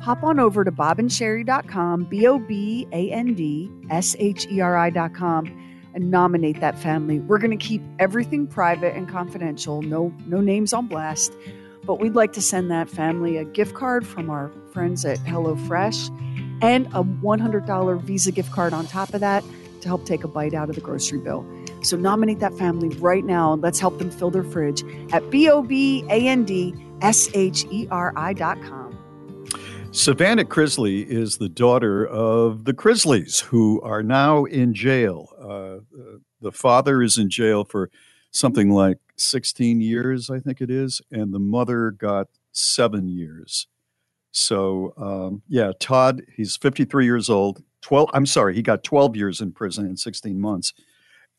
hop on over to bobandsheri.com, B O B A N D S H E R I.com, and nominate that family. We're going to keep everything private and confidential, no, no names on blast. But we'd like to send that family a gift card from our friends at HelloFresh and a $100 Visa gift card on top of that to help take a bite out of the grocery bill. So nominate that family right now and let's help them fill their fridge at B O B A N D S H E R I dot com. Savannah Chrisley is the daughter of the Chrisleys, who are now in jail. Uh, the father is in jail for something like 16 years, I think it is, and the mother got seven years. So, um, yeah, Todd, he's 53 years old. 12, I'm sorry, he got 12 years in prison in 16 months.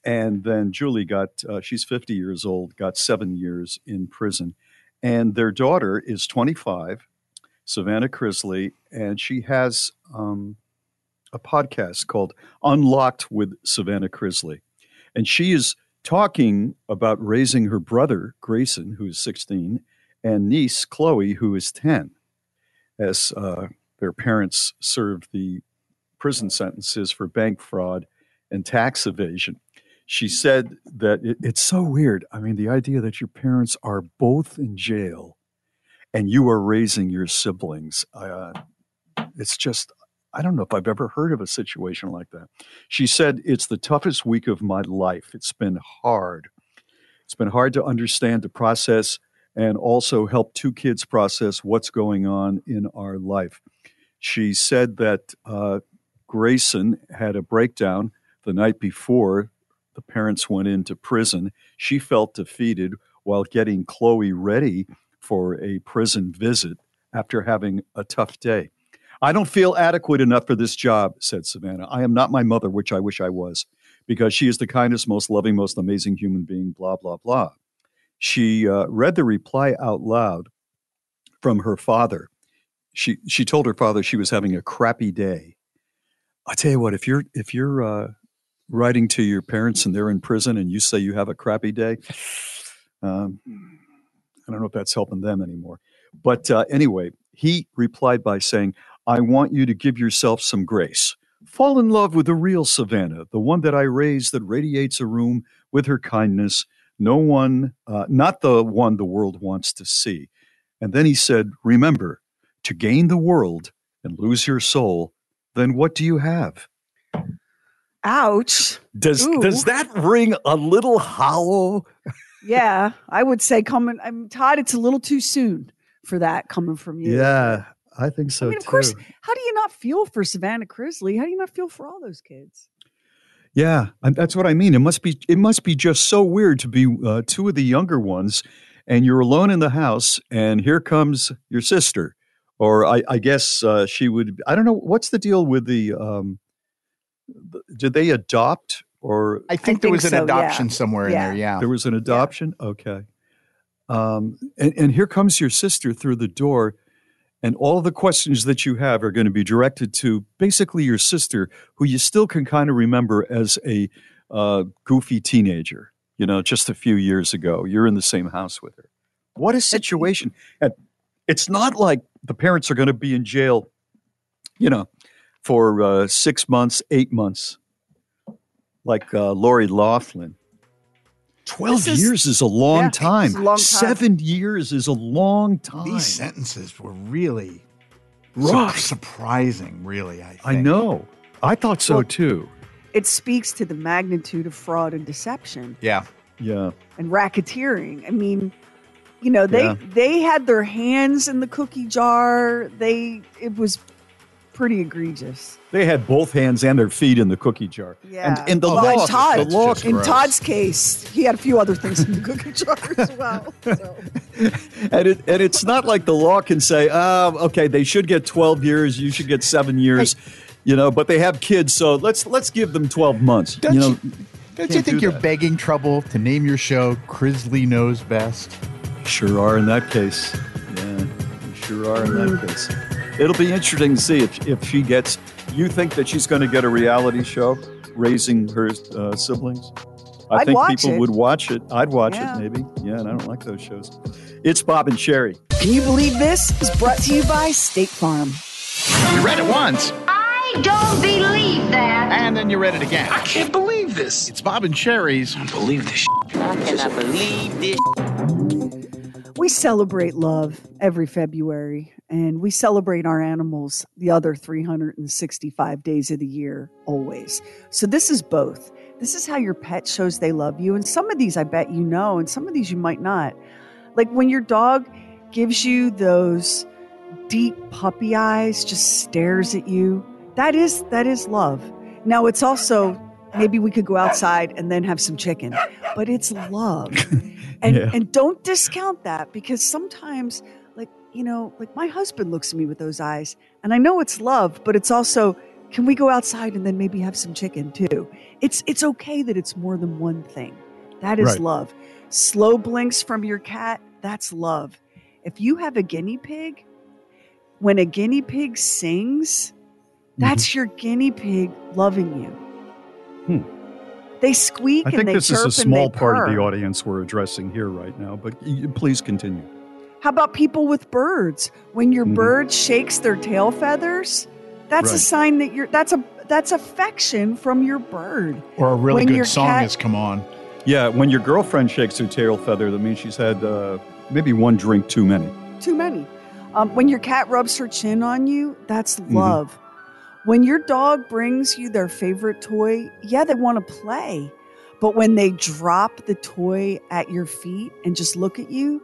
And then Julie got, uh, she's 50 years old, got seven years in prison. And their daughter is 25 Savannah Chrisley, and she has um, a podcast called Unlocked with Savannah Chrisley. And she is talking about raising her brother, Grayson, who is 16, and niece, Chloe, who is 10, as uh, their parents served the prison sentences for bank fraud and tax evasion. She said that it, it's so weird. I mean, the idea that your parents are both in jail and you are raising your siblings. Uh, it's just, I don't know if I've ever heard of a situation like that. She said, It's the toughest week of my life. It's been hard. It's been hard to understand the process and also help two kids process what's going on in our life. She said that uh, Grayson had a breakdown the night before the parents went into prison. She felt defeated while getting Chloe ready for a prison visit after having a tough day. I don't feel adequate enough for this job, said Savannah. I am not my mother, which I wish I was, because she is the kindest, most loving, most amazing human being, blah, blah, blah. She uh, read the reply out loud from her father. She, she told her father she was having a crappy day. I tell you what, if you're if you're uh, writing to your parents and they're in prison and you say you have a crappy day, um, I don't know if that's helping them anymore. But uh, anyway, he replied by saying, I want you to give yourself some grace. Fall in love with the real Savannah, the one that I raised that radiates a room with her kindness, no one, uh, not the one the world wants to see. And then he said, Remember, to gain the world and lose your soul, then what do you have? Ouch. Does Ooh. does that ring a little hollow? Yeah, I would say coming. I'm Todd. It's a little too soon for that coming from you. Yeah, I think so I mean, of too. course. How do you not feel for Savannah Chrisley? How do you not feel for all those kids? Yeah, that's what I mean. It must be it must be just so weird to be uh, two of the younger ones, and you're alone in the house, and here comes your sister, or I, I guess uh, she would. I don't know what's the deal with the. Um, the- did they adopt or? I think there was an adoption somewhere in there. Yeah. There was an adoption? Okay. Um, and, and here comes your sister through the door, and all the questions that you have are going to be directed to basically your sister, who you still can kind of remember as a uh, goofy teenager, you know, just a few years ago. You're in the same house with her. What a situation. And it's not like the parents are going to be in jail, you know, for uh, six months, eight months, like uh, Lori Loughlin. 12 is- years is a long Yeah, time. a long time. Seven years is a long time. These sentences were really Rough. su- surprising, really. I I know. I thought so Well- too. It speaks to the magnitude of fraud and deception Yeah. Yeah. and racketeering. I mean, you know, they Yeah. they had their hands in the cookie jar. They it was pretty egregious. They had both hands and their feet in the cookie jar. Yeah. And, and the Well, law, in Todd, the law in Todd's case, he had a few other things in the cookie jar as well. So. and it and it's not like the law can say, um, okay, they should get twelve years, you should get seven years, you know, but they have kids, so let's let's give them twelve months. Don't you know, you- Don't you think do you're that. begging trouble to name your show Chrisley Knows Best? Sure are in that case. Yeah, you sure are in that case. It'll be interesting to see if if she gets. You think that she's going to get a reality show raising her uh, siblings? I I'd think watch people it. would watch it. I'd watch Yeah. it maybe. Yeah, and I don't like those shows. It's Bob and Sheri. Can you believe this is brought to you by State Farm? You read it once, I don't believe that. and then you read it again. I can't believe this. It's Bob and Sheri's. I can't believe this. I cannot believe this. We celebrate love every February, and we celebrate our animals the other 365 days of the year, always. So, this is both. This is how your pet shows they love you. And some of these I bet you know, and some of these you might not. Like when your dog gives you those deep puppy eyes just stares at you. That is that is love. Now it's also maybe we could go outside and then have some chicken, but it's love. And Yeah. and don't discount that because sometimes you know, like my husband looks at me with those eyes and I know it's love, but it's also can we go outside and then maybe have some chicken too? It's it's okay that it's more than one thing. That is Right. love. Slow blinks from your cat, that's love. If you have a guinea pig, when a guinea pig sings, that's your guinea pig loving you. Hmm. They squeak and I and think this is a small part of the audience we're addressing here right now, but please continue. How about people with birds? When your Mhm. bird shakes their tail feathers, that's a sign that you're that's a that's affection from your bird. Or a really When good song cat- has come on. Yeah, when your girlfriend shakes her tail feather, that means she's had uh, maybe one drink too many. Too many. Um, when your cat rubs her chin on you, that's Mm-hmm. love. When your dog brings you their favorite toy, yeah, they want to play. But when they drop the toy at your feet and just look at you,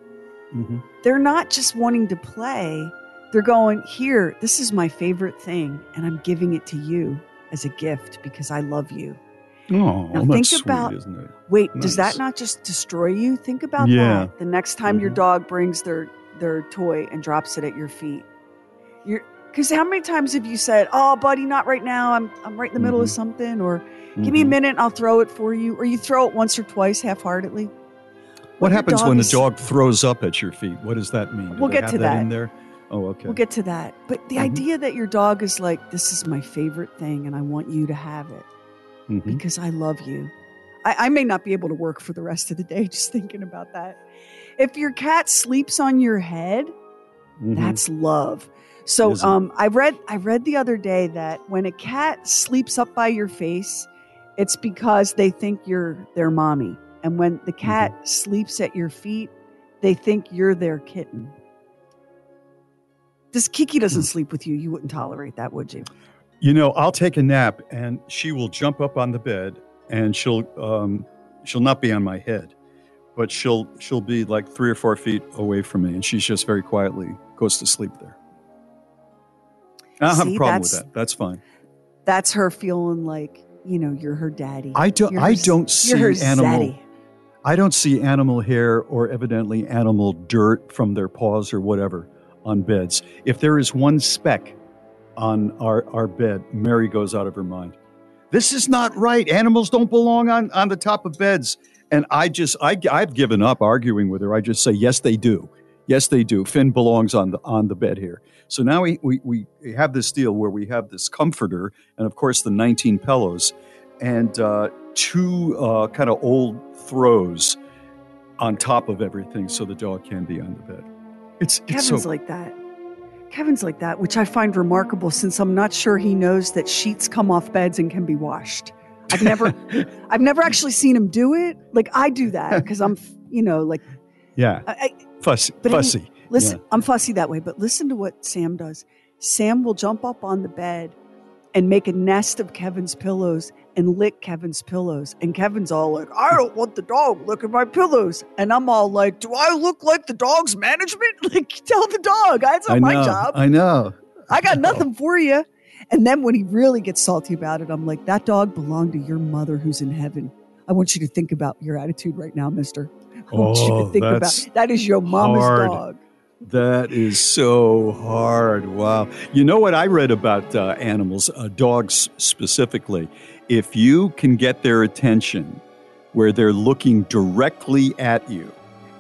Mm-hmm. they're not just wanting to play. They're going, Here, this is my favorite thing, and I'm giving it to you as a gift because I love you. Oh, Now think sweet, about isn't it? wait, does that not just destroy you? Think about Yeah. Mm-hmm. that. The next time your dog brings their their toy and drops it at your feet. You're because how many times have you said, "Oh, buddy, not right now. I'm I'm right in the middle of Mhm. something," or "Give me a Mhm. minute, I'll throw it for you," or you throw it once or twice half-heartedly. What happens dog when the dog throws up at your feet? What does that mean? Do We'll get to that, that. in there. Oh, okay. We'll get to that. But the Mhm. idea that your dog is like, "This is my favorite thing, and I want you to have it." Mhm. because I love you. I, I may not be able to work for the rest of the day just thinking about that. If your cat sleeps on your head, Mhm. that's love. So um, I read I read the other day that when a cat sleeps up by your face, it's because they think you're their mommy, and when the cat Mm-hmm. sleeps at your feet, they think you're their kitten. This Kiki doesn't Hmm. sleep with you. You wouldn't tolerate that, would you? You know, I'll take a nap and she will jump up on the bed and she'll um, she'll not be on my head, but she'll she'll be like three or four feet away from me and she's just very quietly goes to sleep there. I don't have a problem with that. That's fine. That's her feeling like you know you're her daddy. I don't I don't see animal zaddy. I don't see animal hair or evidently animal dirt from their paws or whatever on beds. If there is one speck on our, our bed, Mary goes out of her mind. This is not right. Animals don't belong on, on the top of beds. And I just, I, I've given up arguing with her. I just say, yes, they do. Yes, they do. Finn belongs on the on the bed here. So now we, we, we have this deal where we have this comforter and, of course, the 19 pillows and uh, two uh, kind of old throws on top of everything so the dog can be on the bed. It's, it's Kevin's so like that. Kevin's like that, which I find remarkable since I'm not sure he knows that sheets come off beds and can be washed. I've never I've never actually seen him do it. Like I do that because I'm, you know, like yeah, I, fussy. fussy. listen, Yeah. I'm fussy that way, but listen to what Sam does. Sam will jump up on the bed and make a nest of Kevin's pillows and lick Kevin's pillows. And Kevin's all like, I don't want the dog licking my pillows. And I'm all like, Do I look like the dog's management? Like, tell the dog. That's not I my know. job. I know. I got nothing for you. And then when he really gets salty about it, I'm like, that dog belonged to your mother who's in heaven. I want you to think about your attitude right now, mister. I want you Oh, to think about that is your mama's hard. dog. That is so hard. Wow. You know what I read about uh, animals, uh, dogs specifically? If you can get their attention where they're looking directly at you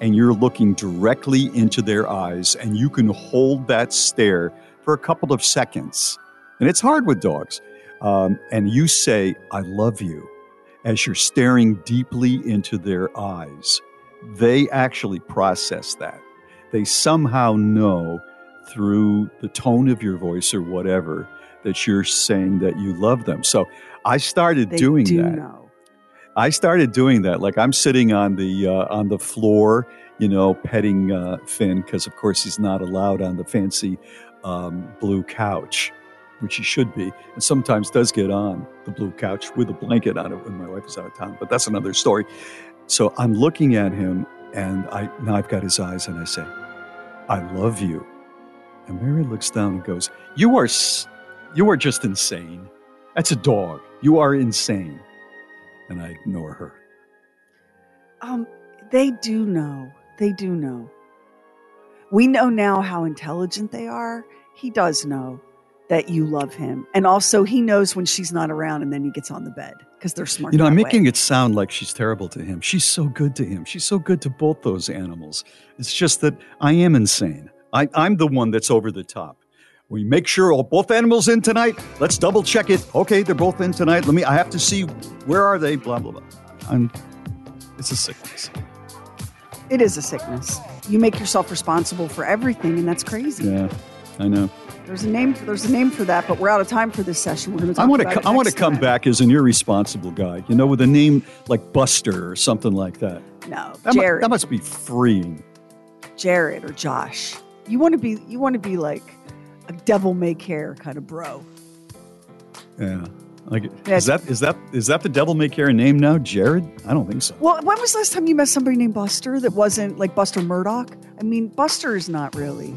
and you're looking directly into their eyes and you can hold that stare for a couple of seconds, and it's hard with dogs, um, and you say, I love you, as you're staring deeply into their eyes, they actually process that. They somehow know through the tone of your voice or whatever that you're saying that you love them. So I started They doing do that. know. I started doing that. Like I'm sitting on the uh, on the floor, you know, petting uh, Finn because of course he's not allowed on the fancy um, blue couch, which he should be, and sometimes does get on the blue couch with a blanket on it when my wife is out of town. But that's another story. So I'm looking at him, and I now I've got his eyes, and I say, "I love you," And Mary looks down and goes, "You are, you are just insane. That's a dog. You are insane." And I ignore her. Um, they do know. They do know. We know now how intelligent they are. He does know that you love him, and also he knows when she's not around, and then he gets on the bed because they're smart. You know, I'm way. making it sound like she's terrible to him. She's so good to him. She's so good to both those animals. It's just that I am insane. I, I'm the one that's over the top. We make sure all both animals in tonight. Let's double check it. Okay, they're both in tonight. Let me. I have to see where are they. Blah blah blah. I'm. It's a sickness. It is a sickness. You make yourself responsible for everything, and that's crazy. Yeah, I know. There's a name. For, there's a name for that, but we're out of time for this session. We're going to I want to. I want to come time. back as an irresponsible guy. You know, with a name like Buster or something like that. No, That, mu- Jared. that must be freeing. Jared or Josh. You want to be. You want to be like a devil may care kind of bro. Yeah. Like, is that is that is that the devil may care name now, Jared? I don't think so. Well, when was the last time you met somebody named Buster that wasn't like Buster Murdaugh? I mean, Buster is not really.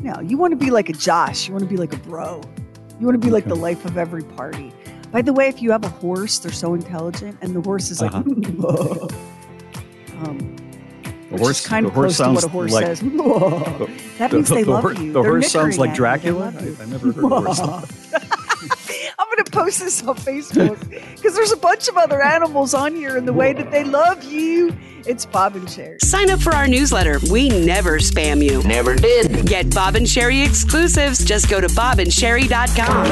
No, you want to be like a Josh. You want to be like a bro. You want to be like the life of every party. By the way, if you have a horse, they're so intelligent, and the horse is like, Uh-huh. um, The horse, is kind the of horse close to sounds what a horse like, says. The- that the- means they the love hor- you. The They're horse sounds nickering like at you. Dracula. I, I never heard a horse. I'm going to post this on Facebook because there's a bunch of other animals on here and the way that they love you. It's Bob and Sheri. Sign up for our newsletter. We never spam you. Never did. Get Bob and Sheri exclusives. Just go to bobandsheri.com.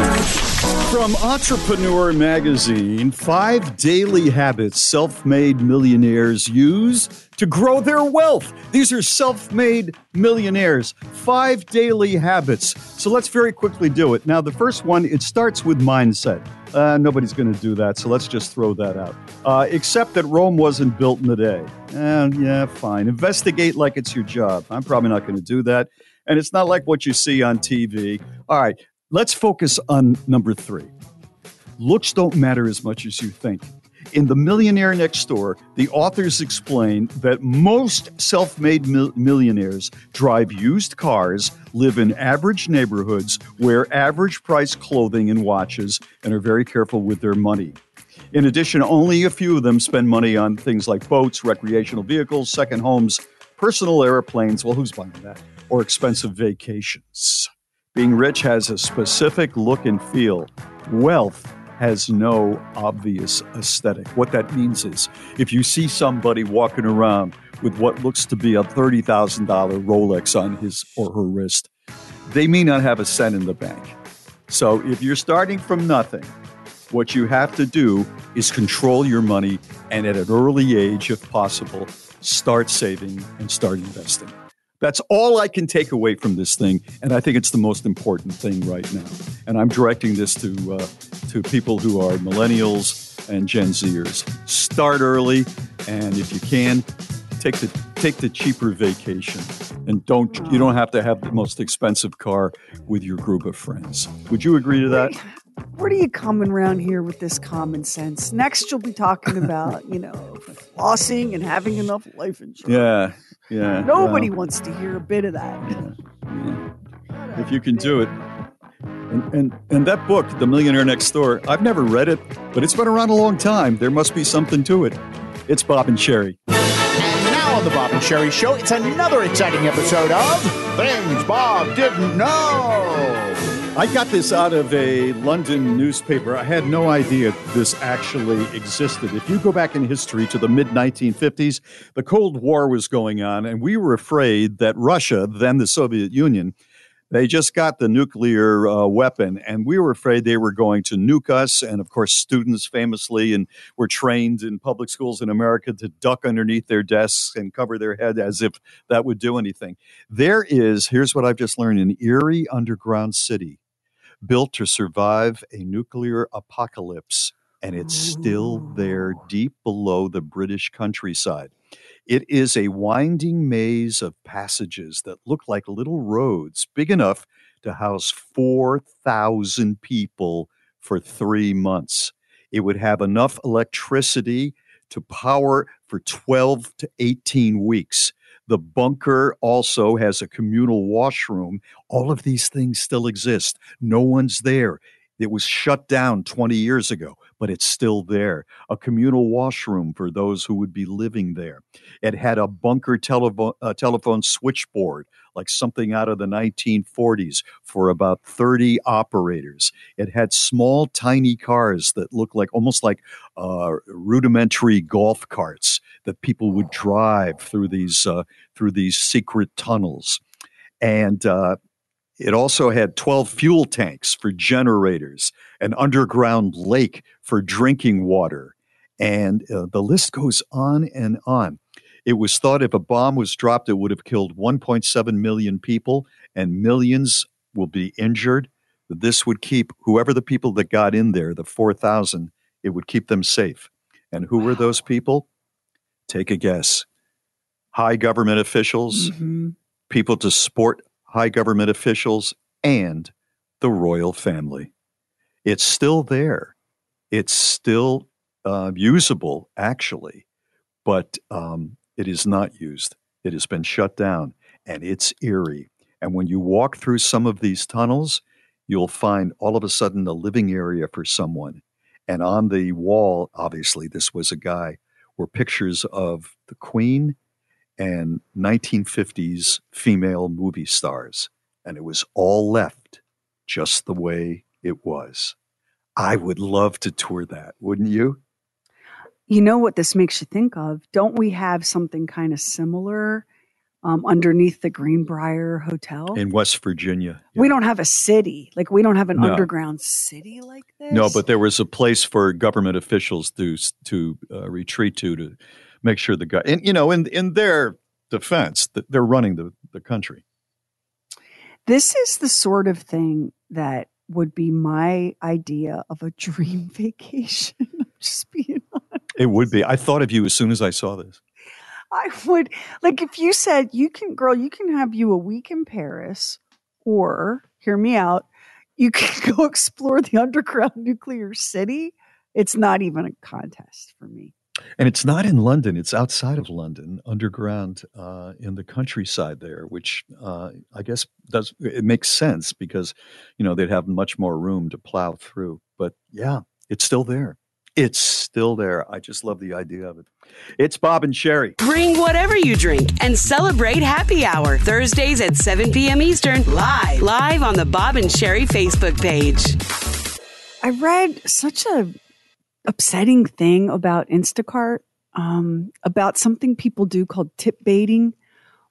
From Entrepreneur Magazine, five daily habits self made millionaires use to grow their wealth. These are self made millionaires. Five daily habits. So let's very quickly do it. Now, the first one, it starts with mindset. Uh, nobody's going to do that, so let's just throw that out. Uh, except that Rome wasn't built in a day. Yeah, fine. Investigate like it's your job. I'm probably not going to do that. And it's not like what you see on TV. All right, let's focus on number three. Looks don't matter as much as you think. In The Millionaire Next Door, the authors explain that most self made mil- millionaires drive used cars, live in average neighborhoods, wear average price clothing and watches, and are very careful with their money. In addition, only a few of them spend money on things like boats, recreational vehicles, second homes, personal airplanes. Well, who's buying that? Or expensive vacations. Being rich has a specific look and feel. Wealth has no obvious aesthetic. What that means is if you see somebody walking around with what looks to be a $30,000 Rolex on his or her wrist, they may not have a cent in the bank. So if you're starting from nothing, what you have to do is control your money and at an early age, if possible, start saving and start investing. That's all I can take away from this thing, and I think it's the most important thing right now. And I'm directing this to uh, to people who are millennials and Gen Zers. Start early, and if you can, take the take the cheaper vacation, and don't you don't have to have the most expensive car with your group of friends. Would you agree to that? What are you coming around here with this common sense? Next, you'll be talking about, you know, flossing and having enough life insurance. Yeah, yeah. Nobody well, wants to hear a bit of that. if you can do it. And, and and that book, The Millionaire Next Door, I've never read it, but it's been around a long time. There must be something to it. It's Bob and Sheri. And now on the Bob and Sheri Show, it's another exciting episode of Things Bob Didn't Know. I got this out of a London newspaper. I had no idea this actually existed. If you go back in history to the mid 1950s, the Cold War was going on, and we were afraid that Russia, then the Soviet Union, they just got the nuclear uh, weapon, and we were afraid they were going to nuke us. And of course, students famously and were trained in public schools in America to duck underneath their desks and cover their head as if that would do anything. There is, here's what I've just learned an eerie underground city built to survive a nuclear apocalypse, and it's still there deep below the British countryside. It is a winding maze of passages that look like little roads, big enough to house 4,000 people for three months. It would have enough electricity to power for 12 to 18 weeks. The bunker also has a communal washroom. All of these things still exist. No one's there. It was shut down 20 years ago, but it's still there. A communal washroom for those who would be living there. It had a bunker telephone, uh, telephone switchboard, like something out of the 1940s, for about 30 operators. It had small, tiny cars that looked like almost like uh, rudimentary golf carts that people would drive through these uh, through these secret tunnels. And uh, it also had 12 fuel tanks for generators, an underground lake for drinking water, and uh, the list goes on and on. It was thought if a bomb was dropped, it would have killed 1.7 million people and millions will be injured. This would keep whoever the people that got in there, the 4,000, it would keep them safe. And who were those people? Take a guess. High government officials, Mm-hmm. people to support high government officials, and the royal family. It's still there. It's still uh, usable, actually, but um, it is not used. It has been shut down, and it's eerie. And when you walk through some of these tunnels, you'll find all of a sudden a living area for someone. And on the wall, obviously, this was a guy, were pictures of the Queen and 1950s female movie stars. And it was all left just the way it was. I would love to tour that, wouldn't you? You know what this makes you think of? Don't we have something kind of similar um, underneath the Greenbrier Hotel? In West Virginia. We don't have a city. Like, we don't have an No. underground city like this. No, but there was a place for government officials to to uh, retreat to to make sure the guy, and you know, in in their defense, that they're running the the country. This is the sort of thing that would be my idea of a dream vacation. Just being It would be. I thought of you as soon as I saw this. I would like if you said you can, girl, you can have you a week in Paris, or hear me out, you can go explore the underground nuclear city. It's not even a contest for me. And it's not in London; it's outside of London, underground uh, in the countryside there, which uh, I guess does it makes sense because you know they'd have much more room to plow through. But yeah, it's still there. It's still there. I just love the idea of it. It's Bob and Sheri. Bring whatever you drink and celebrate happy hour Thursdays at 7 p.m. Eastern, live, live on the Bob and Sheri Facebook page. I read such a upsetting thing about Instacart, um, about something people do called tip baiting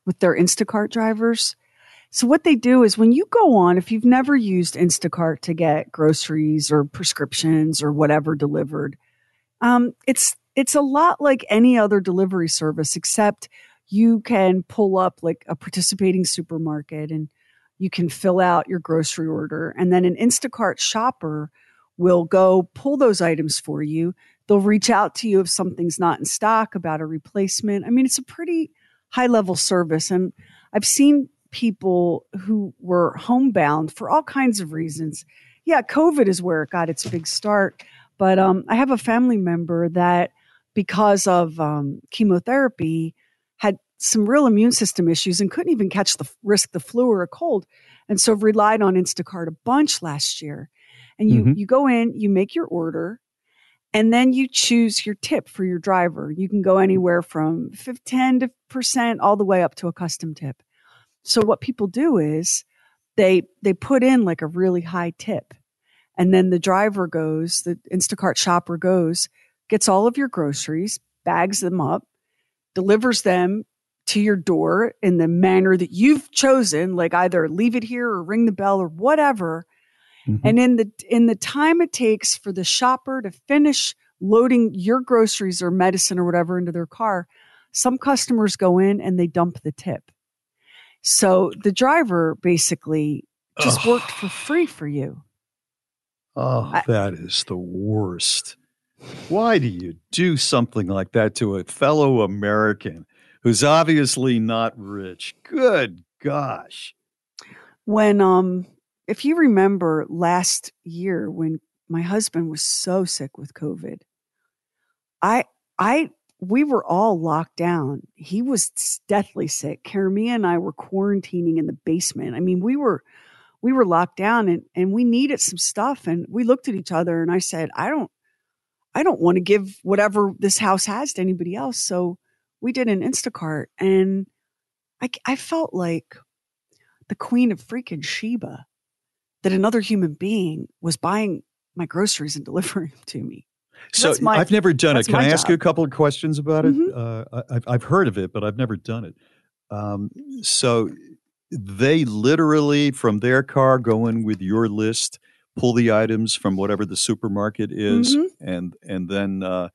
with their Instacart drivers. So what they do is when you go on, if you've never used Instacart to get groceries or prescriptions or whatever delivered, um, it's it's a lot like any other delivery service, except you can pull up like a participating supermarket and you can fill out your grocery order, and then an Instacart shopper will go pull those items for you. They'll reach out to you if something's not in stock about a replacement. I mean, it's a pretty high level service. And I've seen people who were homebound for all kinds of reasons. Yeah, COVID is where it got its big start. But um, I have a family member that, because of um, chemotherapy, had some real immune system issues and couldn't even catch the risk the flu or a cold, and so relied on Instacart a bunch last year. And you Mhm. you go in, you make your order, and then you choose your tip for your driver. You can go anywhere from 10 to percent all the way up to a custom tip. So what people do is they they put in like a really high tip. And then the driver goes, the Instacart shopper goes, gets all of your groceries, bags them up, delivers them to your door in the manner that you've chosen, like either leave it here or ring the bell or whatever. And in the in the time it takes for the shopper to finish loading your groceries or medicine or whatever into their car, some customers go in and they dump the tip. So the driver basically just worked for free for you. Oh, that is the worst. Why do you do something like that to a fellow American who's obviously not rich? Good gosh. when um if you remember last year when my husband was so sick with covid i i we were all locked down. He was deathly sick. Karamia and I were quarantining in the basement. I mean, we were we were locked down and and we needed some stuff and we looked at each other and I said, "I don't I don't want to give whatever this house has to anybody else." So we did an Instacart and I I felt like the queen of freaking Sheba that another human being was buying my groceries and delivering them to me. So my- I've never done it. Can I ask you a couple of questions about it? Mhm. Uh, I've, I've heard of it, but I've never done it. Um, so they literally, from their car, go in with your list, pull the items from whatever the supermarket is, Mhm. and and then uh,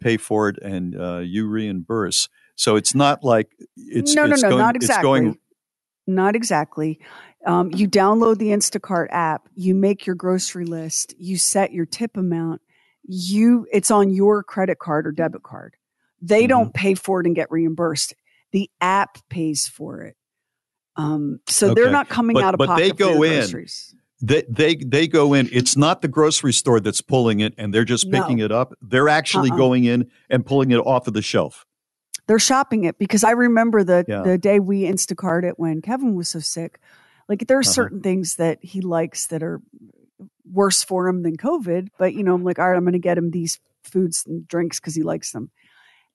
pay for it, and uh, you reimburse. So it's not like it's no, no, it's no, going, not It's exactly. going Not exactly. Um, you download the Instacart app, you make your grocery list, you set your tip amount. You, it's on your credit card or debit card. They Mm-hmm. don't pay for it and get reimbursed. The app pays for it. Um, so they're not coming But- out of but pocket they for go your in. groceries. They, they they go in. It's not the grocery store that's pulling it and they're just picking No. it up. They're actually Uh-uh. going in and pulling it off of the shelf. they're shopping it because I remember the Yeah. the day we Instacart it when Kevin was so sick. Like there are Uh-huh. certain things that he likes that are worse for him than COVID, but you know, I'm like, all right, I'm going to get him these foods and drinks because he likes them.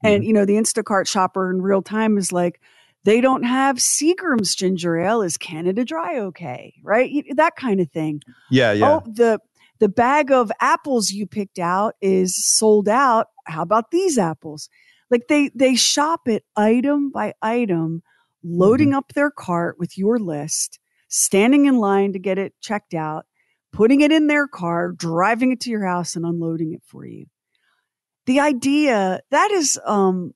And Mm-hmm. you know, the Instacart shopper in real time is like, they don't have Seagram's ginger ale. Is Canada Dry okay? Right? That kind of thing. Yeah, yeah. Oh, the the bag of apples you picked out is sold out. How about these apples? Like they they shop it item by item, loading up their cart with your list, standing in line to get it checked out, putting it in their car, driving it to your house and unloading it for you. The idea that is um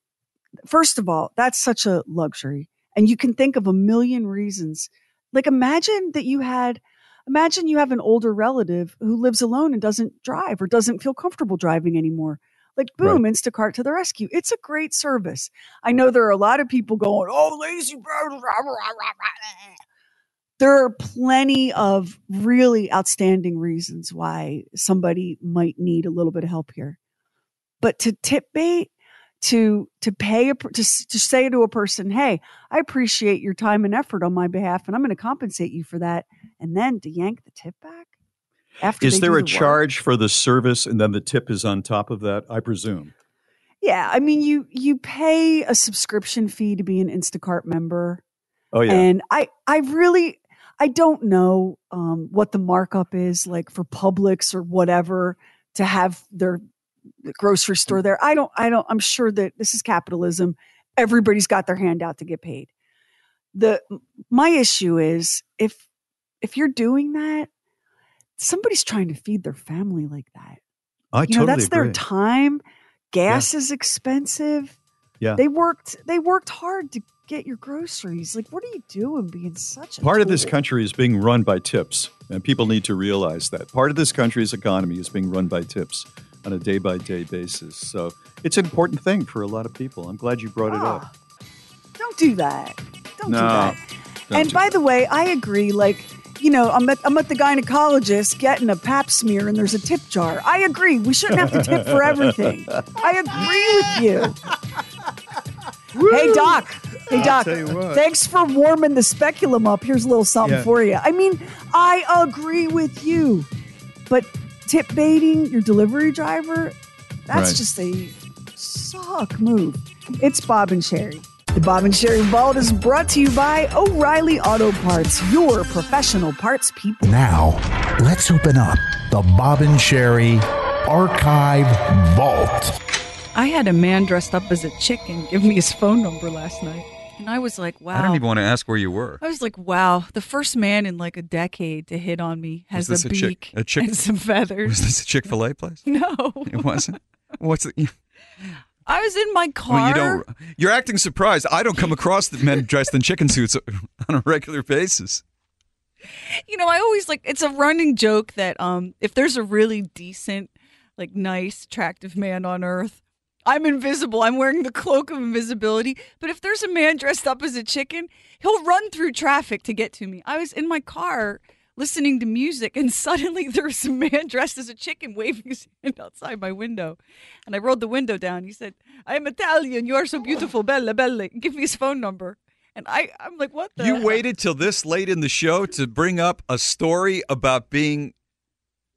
first of all, that's such a luxury. And you can think of a million reasons. Like imagine that you had imagine you have an older relative who lives alone and doesn't drive or doesn't feel comfortable driving anymore. Like boom, Instacart to the rescue. It's a great service. I know there are a lot of people going, "Oh, lazy bird." There are plenty of really outstanding reasons why somebody might need a little bit of help here. But to tip bait, to to pay a to to say to a person, "Hey, I appreciate your time and effort on my behalf, and I'm going to compensate you for that," and then to yank the tip back. After Is there a the work. charge for the service and then the tip is on top of that? I presume. Yeah, I mean you you pay a subscription fee to be an Instacart member. Oh yeah. And I I really I don't know um, what the markup is like for Publix or whatever to have their grocery store there. I don't I don't I'm sure that this is capitalism. Everybody's got their hand out to get paid. The my issue is if if you're doing that, somebody's trying to feed their family like that. I you know, totally that's their time. Gas is expensive. Yeah. They worked they worked hard to get your groceries. Like what are you doing being such a Part of this country is being run by tips, and people need to realize that. Part of this country's economy is being run by tips on a day by day basis. So it's an important thing for a lot of people. I'm glad you brought it up. Ah, don't do that. Don't do that. don't and do by the way, I agree. Like, you know, I'm at, I'm at the gynecologist getting a pap smear and there's a tip jar. I agree. We shouldn't have to tip for everything. I agree with you. Hey, Doc. Hey, I'll Doc. tell you what. Thanks for warming the speculum up. Here's a little something Yeah. for you. I mean, I agree with you. But tip baiting your delivery driver, that's Right. just a suck move. It's Bob and Sheri. The Bob and Sheri Vault is brought to you by O'Reilly Auto Parts, your professional parts people. Now, let's open up the Bob and Sheri Archive Vault. I had a man dressed up as a chicken give me his phone number last night. And I was like, wow. I don't even want to ask where you were. I was like, wow, the first man in like a decade to hit on me has a a chick- beak a chick- and some feathers. Was this a Chick Fil A place? No, It wasn't. What's the, I was in my car. well, you don't. You're acting surprised. I don't come across the men dressed in chicken suits on a regular basis. you know, I always like it's a running joke that um if there's a really decent, like nice, attractive man on earth, I'm invisible. I'm wearing the cloak of invisibility. But if there's a man dressed up as a chicken, he'll run through traffic to get to me. I was in my car listening to music, and suddenly there was a man dressed as a chicken waving his hand outside my window. And I rolled the window down. He said, I'm Italian. You are so beautiful. Bella, Bella. Give me his phone number. And I, I'm like, what the? You hell? waited till this late in the show to bring up a story about being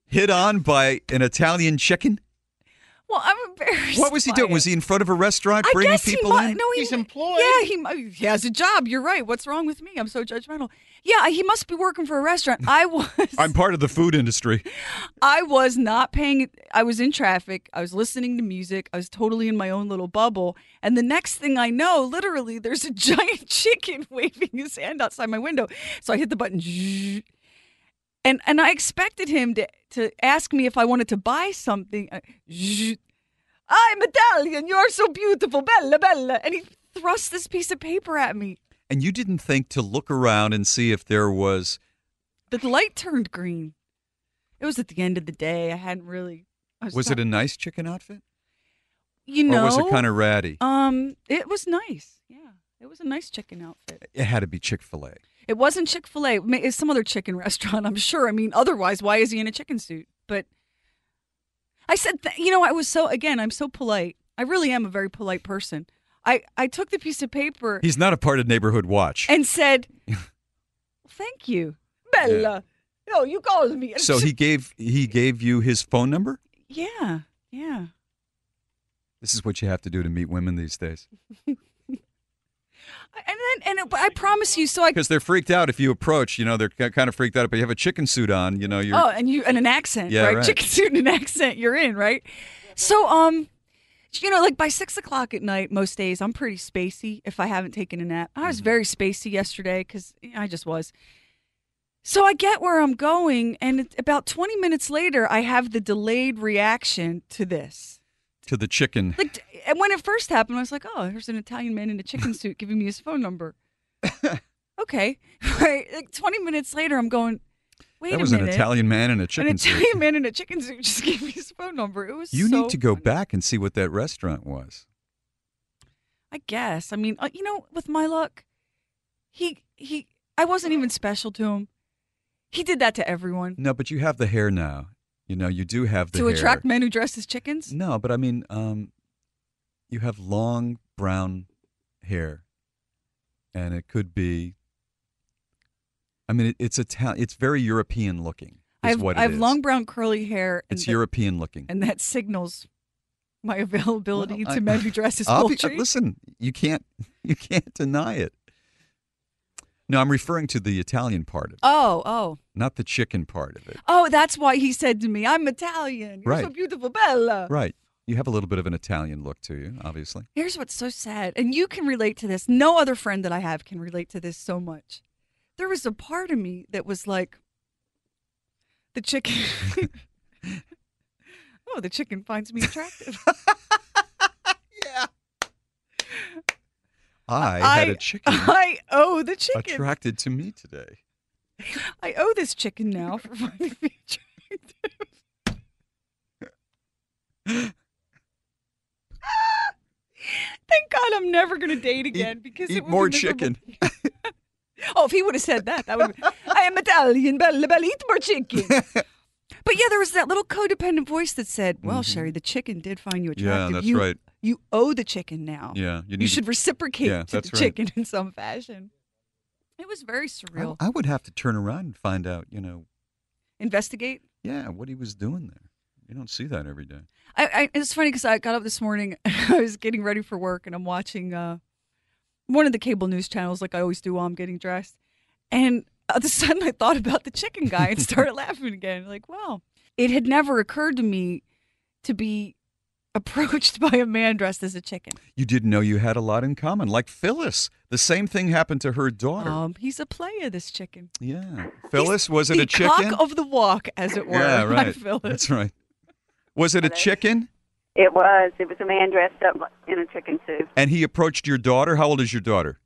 hit on by an Italian chicken? Well, I'm embarrassed. What was he by doing? it. Was he in front of a restaurant I bringing guess he people mu- in? No, he, He's employed. Yeah, he he has a job. You're right. What's wrong with me? I'm so judgmental. Yeah, he must be working for a restaurant. I was. I'm part of the food industry. I was not paying. I was in traffic. I was listening to music. I was totally in my own little bubble. And the next thing I know, literally, there's a giant chicken waving his hand outside my window. So I hit the button. zzzz, And and I expected him to to ask me if I wanted to buy something. Uh. I'm Italian. You're so beautiful, Bella, Bella. And he thrust this piece of paper at me. And you didn't think to look around and see if there was. The light turned green. It was at the end of the day. I hadn't really. I was, Was not- it a nice chicken outfit? You know, or was it kind of ratty? Um, it was nice. Yeah, it was a nice chicken outfit. It had to be Chick fil A. It wasn't Chick Fil A. It's some other chicken restaurant, I'm sure. I mean, otherwise, why is he in a chicken suit? But I said, th- you know, I was so again, I'm so polite. I really am a very polite person. I I took the piece of paper He's not a part of Neighborhood Watch. and said, "Thank you, Bella." No, you called me. So he gave he gave you his phone number? yeah, yeah. This is what you have to do to meet women these days. And then, and it, I promise you, so I Because they're freaked out if you approach. You know, they're kind of freaked out. But you have a chicken suit on. You know, you're. Oh, and you and an accent, Yeah, right? right. Chicken suit and an accent, you're in, right? So, um, you know, like by six o'clock at night, most days I'm pretty spacey if I haven't taken a nap. I was Mm-hmm. very spacey yesterday because I just was. So I get where I'm going, and about 20 minutes later, I have the delayed reaction to this. To the chicken. Like, and when it first happened, I was like, "Oh, there's an Italian man in a chicken suit giving me his phone number." okay, right. Like 20 minutes later, I'm going. Wait that was an. Italian man in a chicken An suit. Italian man in a chicken suit just gave me his phone number. It was You so need to go back and see what that restaurant was. I guess. I mean, uh, you know, with my luck, he he. I wasn't even special to him. He did that to everyone No, but you have the hair now. You know, you do have the to hair. attract men who dress as chickens. No, but I mean, um, you have long brown hair, and it could be. I mean, it, it's Italian. It's very European looking. I've, what it I have is. long brown curly hair. and It's that- European looking. and that signals my availability Well, to I- men who dress as poultry. Listen, you can't you can't deny it. No, I'm referring to the Italian part of it, Oh, oh, not the chicken part of it. oh! That's why he said to me, "I'm Italian. You're so Right. beautiful, Bella." Right. You have a little bit of an Italian look to you, obviously. Here's what's so sad, and you can relate to this. No other friend that I have can relate to this so much. There was a part of me that was like, the chicken. oh, the chicken finds me attractive. I, had a chicken I owe the chicken. attracted to me today. I owe this chicken now for finding me. Thank God I'm never going to date again because Eat it more chicken. Oh, if he would have said that, that would. I am Italian, bella bella, eat more chicken. But yeah, there was that little codependent voice that said, "Well, Sheri, the chicken did find you Mm-hmm. Yeah, that's you, right. You owe the chicken now. Yeah, you you, need to- should reciprocate Yeah, to that's the right. chicken in some fashion." It was very I, surreal. I would have to turn around and find out, you know, Investigate. yeah, what he was doing there. You don't see that every day. I, I it's funny because I got up this morning. I was getting ready for work, and I'm watching uh, one of the cable news channels, like I always do while I'm getting dressed. And all of a sudden, I thought about the chicken guy and started laughing again. Like, wow, it had never occurred to me to be approached by a man dressed as a chicken. You didn't know you had a lot in common, like Phyllis. The same thing happened to her daughter. Um, he's a player, this chicken. yeah, Phyllis, was it a chicken? cock of the walk, as it were. yeah, right. Phyllis. That's right. Was it a chicken? It was. It was a man dressed up in a chicken suit. And he approached your daughter. How old is your daughter?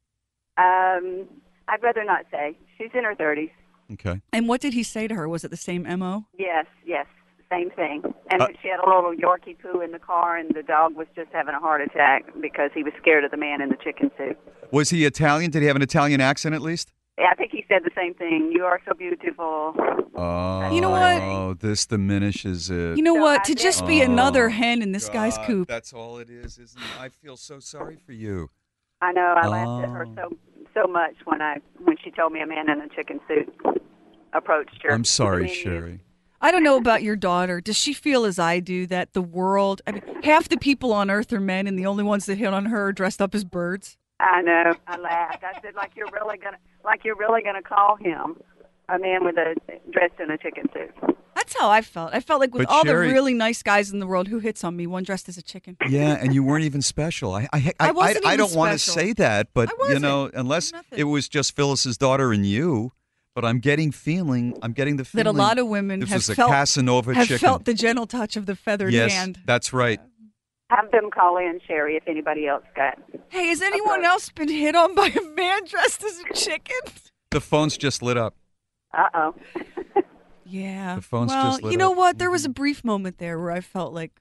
Um, I'd rather not say. She's in her thirties. Okay. And what did he say to her? Was it the same mo? Yes, yes, same thing. And Uh, she had a little Yorkie poo in the car, and the dog was just having a heart attack because he was scared of the man in the chicken suit. Was he Italian? Did he have an Italian accent at least? Yeah, I think he said the same thing. You are so beautiful. Oh, You know what? Oh, this diminishes it. You know what? To just be Oh, another hen in this guy's coop. That's all it is, isn't it? I feel so sorry for you. I know. I laughed at her Oh. so so much when I when she told me a man in a chicken suit approached her. I'm sorry, I mean, Sheri. I don't know about your daughter. Does she feel as I do that the world, I mean, half the people on earth are men and the only ones that hit on her are dressed up as birds? I know. I laughed. I said, like you're really gonna like you're really gonna call him a man with a dressed in a chicken suit. That's how I felt. I felt like with But all Sheri- the really nice guys in the world who hits on me, one dressed as a chicken. Yeah, and you weren't even special. I I I I, wasn't I, even don't want to say that, but you know, unless it was just Phyllis's daughter and you. But I'm getting feeling. I'm getting the feeling That a lot of women this have was a felt Casanova have chicken. felt the gentle touch of the feathered hand. yes, hand. that's right. Have them call in Sheri if anybody else got. Hey, has anyone else been hit on by a man dressed as a chicken? The phone's just lit up. Uh oh. Yeah. The phone's well, just lit up. you know up. Mm-hmm. what? There was a brief moment there where I felt like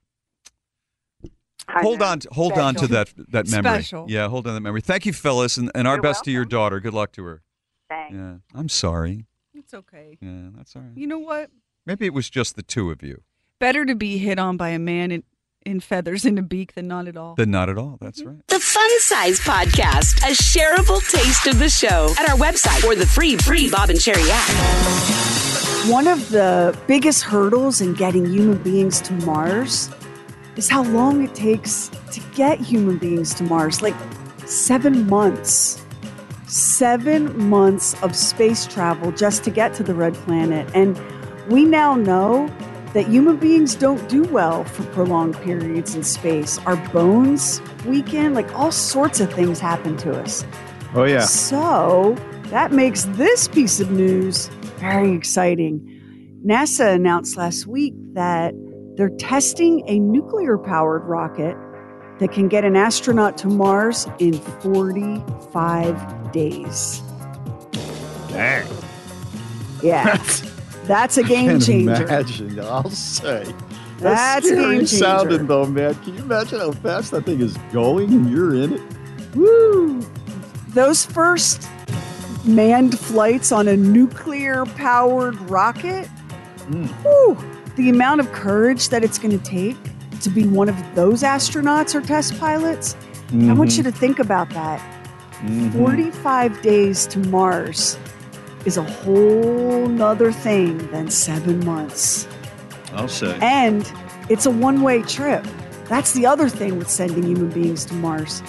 hold on, hold on to that that memory. Special. Yeah, hold on to that memory. Thank you, Phyllis, and, and our You're best to your daughter. Good luck to her. Thanks. Yeah, I'm sorry. it's okay. Yeah, that's all right. You know what? Maybe it was just the two of you. Better to be hit on by a man in, in feathers in a beak than not at all. Then not at all. That's mm-hmm. right. The Fun Size Podcast, a shareable taste of the show at our website or the free free Bob and Sheri app. One of the biggest hurdles in getting human beings to Mars is how long it takes to get human beings to Mars. Like seven months. Seven months of space travel just to get to the red planet. And we now know that human beings don't do well for prolonged periods in space. Our bones weaken, like all sorts of things happen to us. Oh, yeah. So that makes this piece of news very exciting. NASA announced last week that they're testing a nuclear powered rocket that can get an astronaut to Mars in 45 days. Dang. Yeah. That's a game changer. Imagine, I'll say. That's scary game changer. sounding, though, man. Can you imagine how fast that thing is going and you're in it? Woo! Those first manned flights on a nuclear powered rocket, hmm. whew, the amount of courage that it's going to take to be one of those astronauts or test pilots, I want Mhm. you to think about that. Mhm. 45 days to Mars is a whole nother thing than seven months. I'll say. And it's a one way trip. That's the other thing with sending human beings to Mars.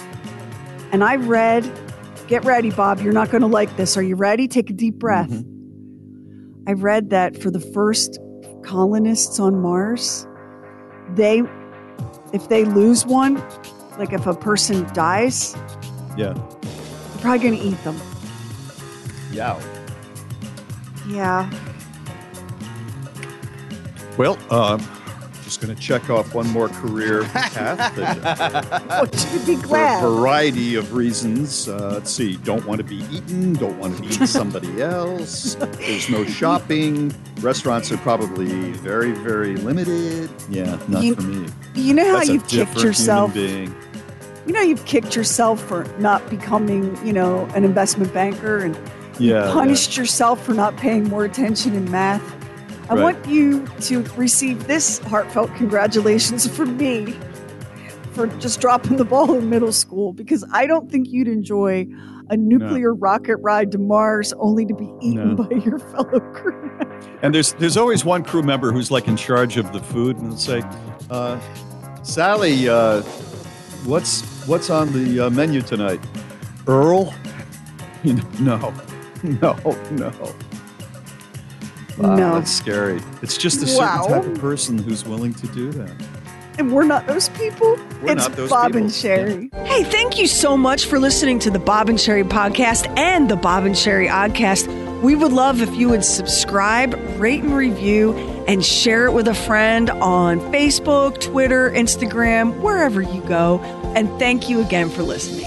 And I read, get ready, Bob, you're not going to like this. Are you ready? Take a deep breath. I read that for the first colonists on Mars, they, if they lose one, like if a person dies, Yeah. they're probably going to eat them. Yeah. Yeah. Well, um, just going to check off one more career path. that- to be for a variety of reasons. Uh, let's see. Don't want to be eaten. Don't want to eat somebody else. There's no shopping. Restaurants are probably very, very limited. Yeah, not You- for me. You know how That's a you've kicked yourself? You know you've kicked yourself for not becoming, you know, an investment banker and Yeah, punished yourself for not paying more attention in math. I Right. want you to receive this heartfelt congratulations from me for just dropping the ball in middle school because I don't think you'd enjoy a nuclear rocket ride to Mars only to be eaten No. by your fellow crew. And there's there's always one crew member who's like in charge of the food, and say, uh, "Sally, uh, what's what's on the uh, menu tonight?" Earl, no, no, no. Wow, No. that's scary. It's just a certain Wow. type of person who's willing to do that. And we're not those people. We're it's not those Bob people. and Sheri. Hey, thank you so much for listening to the Bob and Sheri podcast and the Bob and Sheri oddcast. We would love if you would subscribe, rate and review, and share it with a friend on Facebook, Twitter, Instagram, wherever you go. And thank you again for listening.